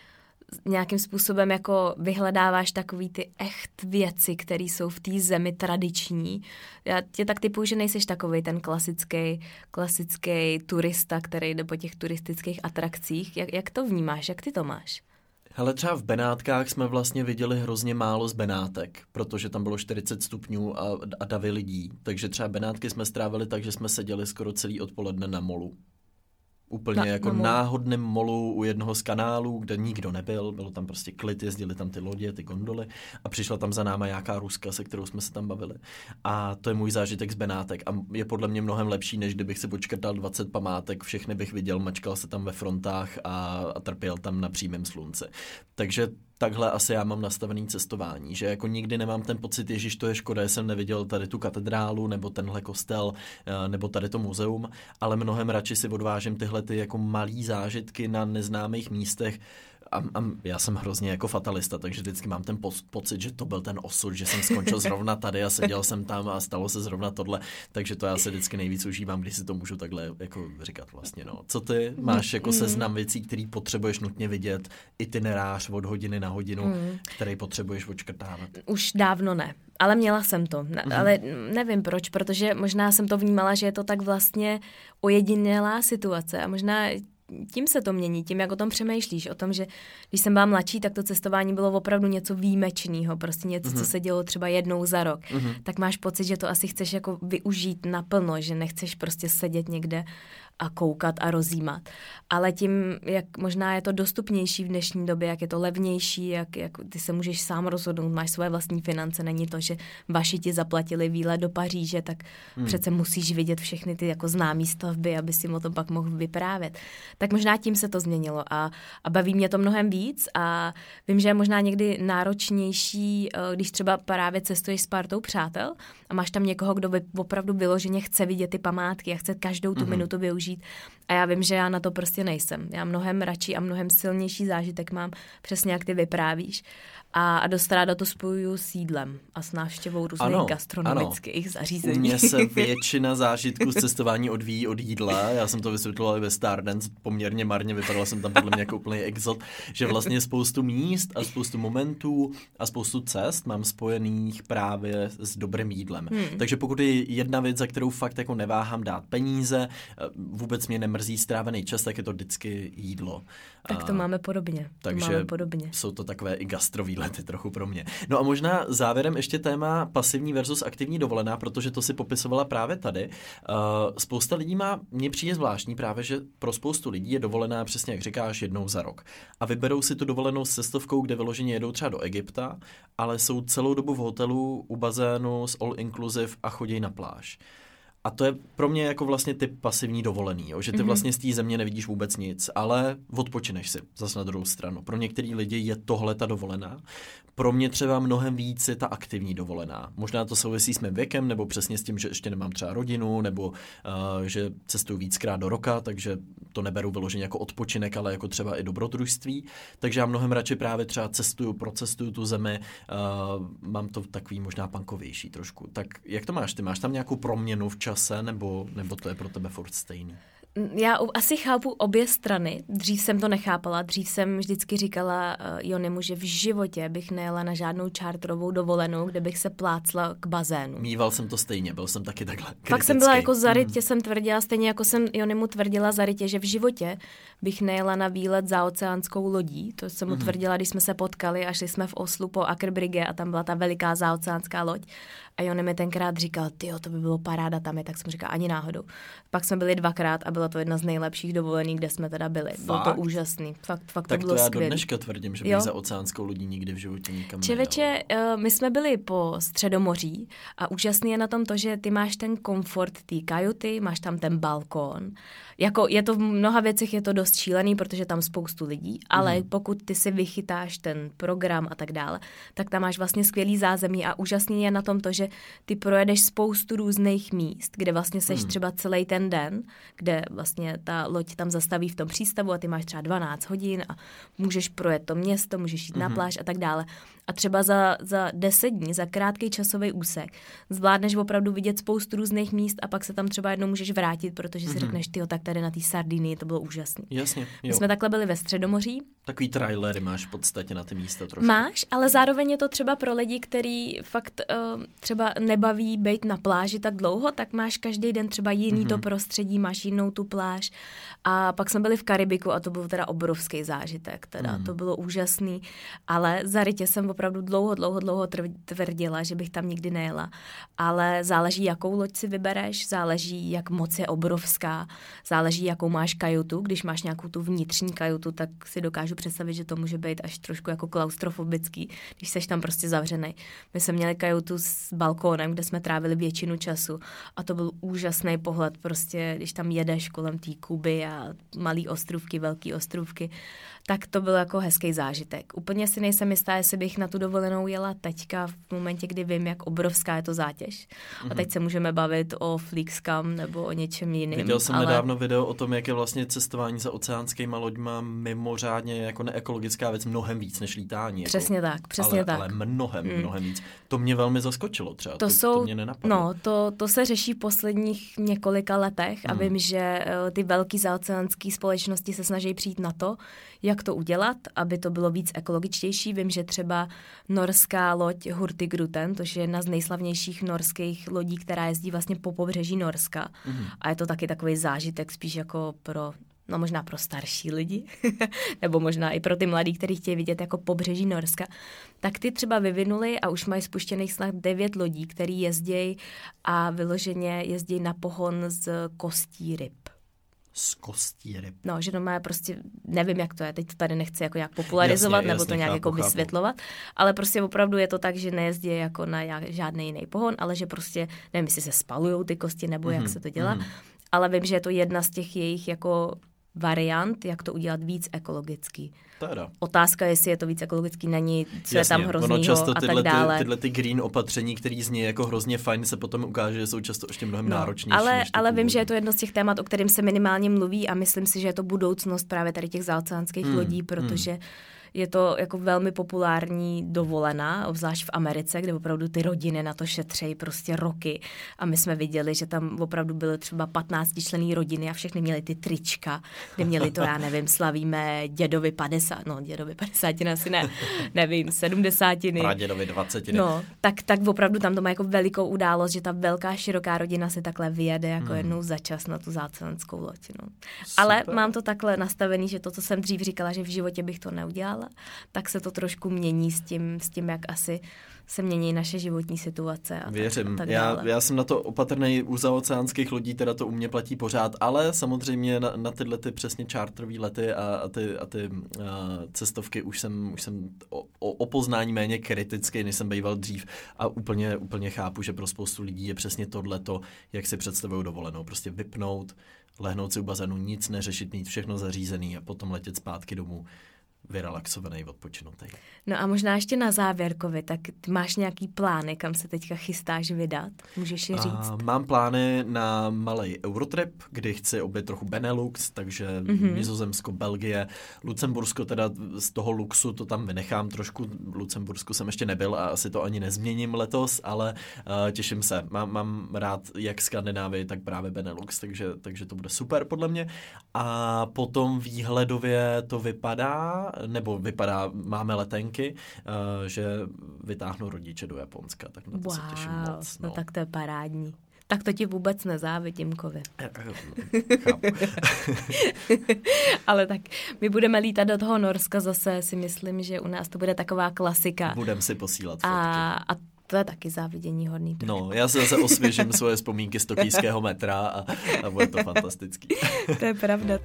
nějakým způsobem jako vyhledáváš takový ty echt věci, které jsou v té zemi tradiční. Já tě tak typuju, že nejseš takový ten klasický, klasický turista, který jde po těch turistických atrakcích. Jak, jak to vnímáš? Jak ty to máš? Hele, třeba v Benátkách jsme vlastně viděli hrozně málo z Benátek, protože tam bylo 40 stupňů a, a davy lidí. Takže třeba Benátky jsme strávili tak, že jsme seděli skoro celý odpoledne na molu. Úplně Na- jako na molu. náhodném molu u jednoho z kanálů, kde nikdo nebyl, bylo tam prostě klid, jezdili tam ty lodě, ty gondoly a přišla tam za náma nějaká Ruska, se kterou jsme se tam bavili. A to je můj zážitek z Benátek a je podle mě mnohem lepší, než kdybych si počkrtal 20 památek, všechny bych viděl, mačkal se tam ve frontách a, a trpěl tam na přímém slunci. Takže takhle asi já mám nastavený cestování, že jako nikdy nemám ten pocit, ježiš, to je škoda, že jsem neviděl tady tu katedrálu, nebo tenhle kostel, eh, nebo tady to muzeum, ale mnohem radši si odvážím tyhle ty jako malý zážitky na neznámých místech, a, a já jsem hrozně jako fatalista, takže vždycky mám ten po, pocit, že to byl ten osud, že jsem skončil zrovna tady a seděl jsem tam a stalo se zrovna tohle, takže to já se vždycky nejvíc užívám, když si to můžu takhle jako říkat vlastně. No. Co ty máš jako seznam věcí, který potřebuješ nutně vidět, itinerář od hodiny na hodinu, mm. který potřebuješ očkrtávat? Už dávno ne. Ale měla jsem to, mm-hmm. ale nevím proč, protože možná jsem to vnímala, že je to tak vlastně ojedinělá situace a možná tím se to mění, tím, jak o tom přemýšlíš, o tom, že když jsem byla mladší, tak to cestování bylo opravdu něco výjimečného, prostě něco, mm-hmm. co mhm. se dělo třeba jednou za rok, mm-hmm. tak máš pocit, že to asi chceš jako využít naplno, že nechceš prostě sedět někde a koukat a rozjímat. Ale tím, jak možná je to dostupnější v dnešní době, jak je to levnější, jak, jak ty se můžeš sám rozhodnout, máš svoje vlastní finance, není to, že vaši ti zaplatili výlet do Paříže, tak hmm. přece musíš vidět všechny ty jako známé stavby, aby si o tom pak mohl vyprávět. Tak možná tím se to změnilo a, a baví mě to mnohem víc a vím, že je možná někdy náročnější, eh, když třeba právě cestuješ s partou přátel a máš tam někoho, kdo by opravdu vyloženě chce vidět ty památky a chce každou tu hmm. minutu využít žít. A já vím, že já na to prostě nejsem. Já mnohem radši a mnohem silnější zážitek mám, přesně jak ty vyprávíš. A, a dost ráda to spojuju s jídlem a s návštěvou různých ano, gastronomických ano. zařízení. Mě se většina zážitků z cestování odvíjí od jídla. Já jsem to vysvětloval i ve Stardance, poměrně marně, vypadala jsem tam podle mě jako úplný exot, že vlastně spoustu míst a spoustu momentů a spoustu cest mám spojených právě s dobrým jídlem. Hmm. Takže pokud je jedna věc, za kterou fakt jako neváhám dát peníze, vůbec mě nemrzí strávený čas, tak je to vždycky jídlo. Tak to máme podobně. Takže to máme podobně. jsou to takové i gastrový lety trochu pro mě. No a možná závěrem ještě téma pasivní versus aktivní dovolená, protože to si popisovala právě tady. Uh, spousta lidí má, mně přijde zvláštní právě, že pro spoustu lidí je dovolená přesně jak říkáš jednou za rok. A vyberou si tu dovolenou s cestovkou, kde vyloženě jedou třeba do Egypta, ale jsou celou dobu v hotelu u bazénu s all inclusive a chodí na pláž. A to je pro mě jako vlastně typ pasivní dovolený, jo? že ty mm-hmm. vlastně z té země nevidíš vůbec nic, ale odpočineš si zase na druhou stranu. Pro některý lidi je tohle ta dovolená. Pro mě třeba mnohem víc je ta aktivní dovolená. Možná to souvisí s mým věkem, nebo přesně s tím, že ještě nemám třeba rodinu, nebo uh, že cestuju víckrát do roka, takže to neberu vyloženě jako odpočinek, ale jako třeba i dobrodružství. Takže já mnohem radši právě třeba cestuju, procestuju tu zemi, uh, mám to takový možná pankovější trošku. Tak jak to máš? Ty máš tam nějakou proměnu v čase, nebo, nebo to je pro tebe furt stejný? Já asi chápu obě strany. Dřív jsem to nechápala. Dřív jsem vždycky říkala uh, Jonimu, že v životě bych nejela na žádnou čártrovou dovolenou, kde bych se plácla k bazénu. Mýval jsem to stejně, byl jsem taky takhle kritický. Pak jsem byla jako zarytě, hmm. jsem tvrdila, stejně jako jsem Jonimu tvrdila zarytě, že v životě bych nejela na výlet za oceánskou lodí. To jsem mu hmm. tvrdila, když jsme se potkali a šli jsme v Oslu po Akerbrigge a tam byla ta veliká zaoceánská loď. A Jony mi tenkrát říkal, ty to by bylo paráda tam je, tak jsem říkal, ani náhodou. Pak jsme byli dvakrát a byla to jedna z nejlepších dovolených, kde jsme teda byli. Fakt? Bylo to úžasný. Fakt, fakt tak to bylo to já skvělý. do dneška tvrdím, že bych za oceánskou lodí nikdy v životě nikam Čeveče, uh, my jsme byli po Středomoří a úžasný je na tom to, že ty máš ten komfort té kajuty, máš tam ten balkón. Jako je to v mnoha věcech je to dost šílený, protože tam spoustu lidí, ale mm. pokud ty si vychytáš ten program a tak dále, tak tam máš vlastně skvělý zázemí a úžasný je na tom to, že ty projedeš spoustu různých míst, kde vlastně seš hmm. třeba celý ten den, kde vlastně ta loď tam zastaví v tom přístavu a ty máš třeba 12 hodin a můžeš projet to město, můžeš jít hmm. na pláž a tak dále a třeba za, za deset dní, za krátký časový úsek, zvládneš opravdu vidět spoustu různých míst a pak se tam třeba jednou můžeš vrátit, protože si mm-hmm. řekneš, ty tak tady na té Sardinii to bylo úžasné. Jasně. Jo. My jsme takhle byli ve Středomoří. Takový trailery máš v podstatě na ty místa trošku. Máš, ale zároveň je to třeba pro lidi, který fakt uh, třeba nebaví být na pláži tak dlouho, tak máš každý den třeba jiný mm-hmm. to prostředí, máš jinou tu pláž. A pak jsme byli v Karibiku a to byl teda obrovský zážitek, teda mm. to bylo úžasný, ale zarytě jsem opravdu dlouho, dlouho, dlouho tvrdila, že bych tam nikdy nejela. Ale záleží, jakou loď si vybereš, záleží, jak moc je obrovská, záleží, jakou máš kajutu. Když máš nějakou tu vnitřní kajutu, tak si dokážu představit, že to může být až trošku jako klaustrofobický, když seš tam prostě zavřený. My jsme měli kajutu s balkónem, kde jsme trávili většinu času a to byl úžasný pohled, prostě když tam jedeš kolem té Kuby a malý ostrovky, velký ostrovky, tak to byl jako hezký zážitek. Úplně si nejsem jistá, jestli bych na tu dovolenou jela teďka v momentě, kdy vím, jak obrovská je to zátěž. Mm-hmm. A mhm. teď se můžeme bavit o Flixcam nebo o něčem jiném. Viděl jsem ale... nedávno video o tom, jak je vlastně cestování za oceánskýma loďma mimořádně jako neekologická věc mnohem víc než lítání. Přesně jako, tak, přesně ale, tak. Ale mnohem, mm. mnohem víc. To mě velmi zaskočilo třeba. To, to, jsou, to mě nenapadlo. No, to, to se řeší v posledních několika letech mm. a vím, že uh, ty velký zaoceánské společnosti se snaží přijít na to, jak to udělat, aby to bylo víc ekologičtější. Vím, že třeba norská loď Hurtigruten, to je jedna z nejslavnějších norských lodí, která jezdí vlastně po pobřeží Norska. Mm. A je to taky takový zážitek spíš jako pro no možná pro starší lidi, nebo možná i pro ty mladí, kteří chtějí vidět jako pobřeží Norska, tak ty třeba vyvinuli a už mají spuštěných snad devět lodí, který jezdí a vyloženě jezdí na pohon z kostí ryb z kostí ryb. No, že to má prostě, nevím, jak to je, teď to tady nechci jako jak popularizovat jasně, nebo jasně, to nějak chápu, jako vysvětlovat, chápu. ale prostě opravdu je to tak, že nejezdí jako na žádný jiný pohon, ale že prostě, nevím, jestli se spalují ty kosti nebo mm-hmm, jak mhm, se to dělá, mm-hmm. ale vím, že je to jedna z těch jejich jako variant, jak to udělat víc ekologický. Teda. Otázka, jestli je to víc ekologický, není, co Jasně, je tam hroznýho ono často tyhle, a tak dále. Ty, tyhle ty green opatření, které zní jako hrozně fajn, se potom ukáže, že jsou často ještě mnohem no, náročnější. Ale, ale vím, že je to jedno z těch témat, o kterém se minimálně mluví a myslím si, že je to budoucnost právě tady těch zaoceánských hmm, lodí, protože hmm je to jako velmi populární dovolená, obzvlášť v Americe, kde opravdu ty rodiny na to šetřejí prostě roky. A my jsme viděli, že tam opravdu byly třeba 15 člený rodiny a všechny měli ty trička, kde měli to, já nevím, slavíme dědovi 50, no dědovi 50, asi ne, nevím, 70. Pradědovi 20. No, tak, tak opravdu tam to má jako velikou událost, že ta velká, široká rodina si takhle vyjede jako hmm. jednou za čas na tu zácelanskou loď. No. Ale mám to takhle nastavený, že to, co jsem dřív říkala, že v životě bych to neudělala, dál, tak se to trošku mění s tím, s tím jak asi se mění naše životní situace. A Věřím. Tak, tak já, já jsem na to opatrný u zaoceánských lodí, teda to u mě platí pořád, ale samozřejmě na, na tyhle ty přesně čártrové lety a, a ty, a ty a cestovky už jsem, už jsem o, o, o poznání méně kritický, než jsem býval dřív a úplně, úplně chápu, že pro spoustu lidí je přesně tohleto, jak si představují dovolenou. Prostě vypnout, lehnout si u bazénu, nic neřešit, mít všechno zařízený a potom letět zpátky domů vyrelaxovaný, odpočinutý. No a možná ještě na závěrkovi, tak ty máš nějaký plány, kam se teďka chystáš vydat? Můžeš je říct? A, mám plány na malý Eurotrip, kdy chci obět trochu Benelux, takže mm-hmm. Nizozemsko, Belgie, Lucembursko, teda z toho luxu to tam vynechám trošku. Lucembursku jsem ještě nebyl a asi to ani nezměním letos, ale uh, těším se. Mám, mám rád jak Skandinávii, tak právě Benelux, takže, takže to bude super podle mě. A potom výhledově to vypadá, nebo vypadá, máme letenky, uh, že vytáhnu rodiče do Japonska, tak na to wow, se těším moc. No. no tak to je parádní. Tak to ti vůbec nezávidím, Kovi. Ale tak my budeme lítat do toho Norska zase, si myslím, že u nás to bude taková klasika. Budem si posílat fotky. A, a to je taky závidění hodný. Trošku. No, já se zase osvěžím svoje vzpomínky z tokijského metra a, a bude to fantastický. to je pravda.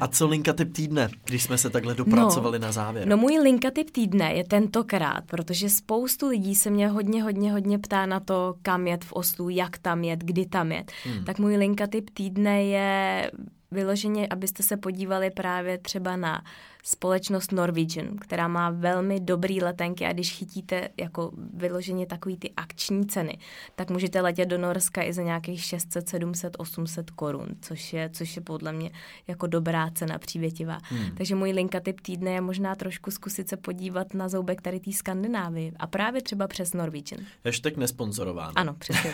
A co linka typ týdne, když jsme se takhle dopracovali no, na závěr? No můj linka typ týdne je tentokrát, protože spoustu lidí se mě hodně, hodně, hodně ptá na to, kam jet v Oslu, jak tam jet, kdy tam jet. Hmm. Tak můj linka typ týdne je vyloženě, abyste se podívali právě třeba na společnost Norwegian, která má velmi dobrý letenky a když chytíte jako vyloženě takový ty akční ceny, tak můžete letět do Norska i za nějakých 600, 700, 800 korun, což je, což je podle mě jako dobrá cena přívětivá. Hmm. Takže můj linka typ týdne je možná trošku zkusit se podívat na zoubek tady té Skandinávii a právě třeba přes Norwegian. Hashtag nesponzorováno. Ano, přesně.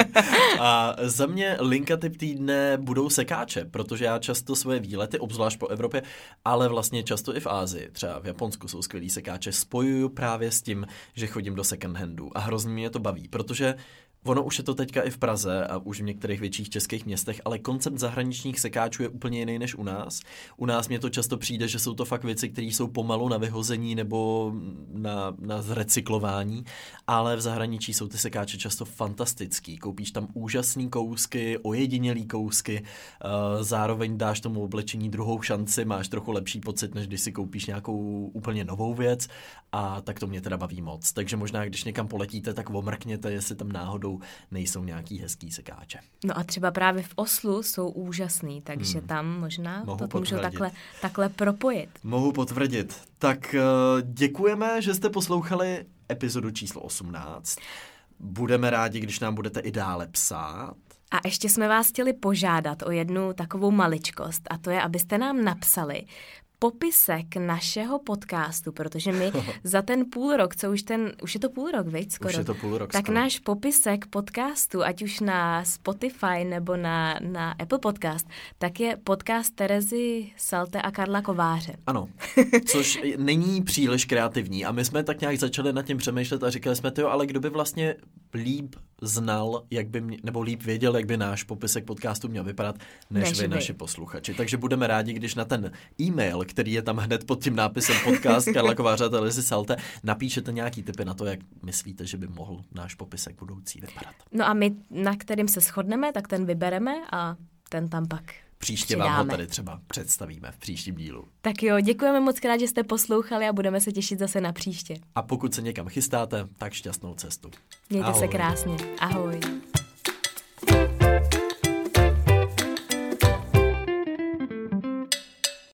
a za mě linka typ týdne budou sekáče, protože já často svoje výlety, obzvlášť po Evropě, ale vlastně často i v Ázii, třeba v Japonsku jsou skvělí sekáče, spojuju právě s tím, že chodím do second handů a hrozně mě to baví, protože Ono už je to teďka i v Praze a už v některých větších českých městech, ale koncept zahraničních sekáčů je úplně jiný než u nás. U nás mě to často přijde, že jsou to fakt věci, které jsou pomalu na vyhození nebo na, na zrecyklování, ale v zahraničí jsou ty sekáče často fantastický. Koupíš tam úžasný kousky, ojedinělý kousky, uh, zároveň dáš tomu oblečení druhou šanci, máš trochu lepší pocit, než když si koupíš nějakou úplně novou věc a tak to mě teda baví moc. Takže možná, když někam poletíte, tak omrkněte, jestli tam náhodou jsou, nejsou nějaký hezký sekáče. No a třeba právě v Oslu jsou úžasný, takže hmm. tam možná Mohu to můžu takhle, takhle propojit. Mohu potvrdit. Tak eh, děkujeme, že jste poslouchali epizodu číslo 18. Budeme rádi, když nám budete i dále psát. A ještě jsme vás chtěli požádat o jednu takovou maličkost a to je, abyste nám napsali, popisek našeho podcastu, protože my za ten půl rok, co už ten, už je to půl rok, veď skoro? Už je to půl rok Tak skoro. náš popisek podcastu, ať už na Spotify nebo na, na Apple Podcast, tak je podcast Terezy Salte a Karla Kováře. Ano, což není příliš kreativní a my jsme tak nějak začali nad tím přemýšlet a říkali jsme, to, ale kdo by vlastně líp znal, jak by mě, nebo líp věděl, jak by náš popisek podcastu měl vypadat, než, Než vy. vy, naši posluchači. Takže budeme rádi, když na ten e-mail, který je tam hned pod tím nápisem podcast Karla Kováře a Salte, napíšete nějaký typy na to, jak myslíte, že by mohl náš popisek budoucí vypadat. No a my, na kterým se shodneme, tak ten vybereme a ten tam pak Příště vám ho přidáme. tady třeba představíme v příštím dílu. Tak jo, děkujeme moc krát, že jste poslouchali a budeme se těšit zase na příště. A pokud se někam chystáte, tak šťastnou cestu. Mějte se Ahoj. krásně. Ahoj.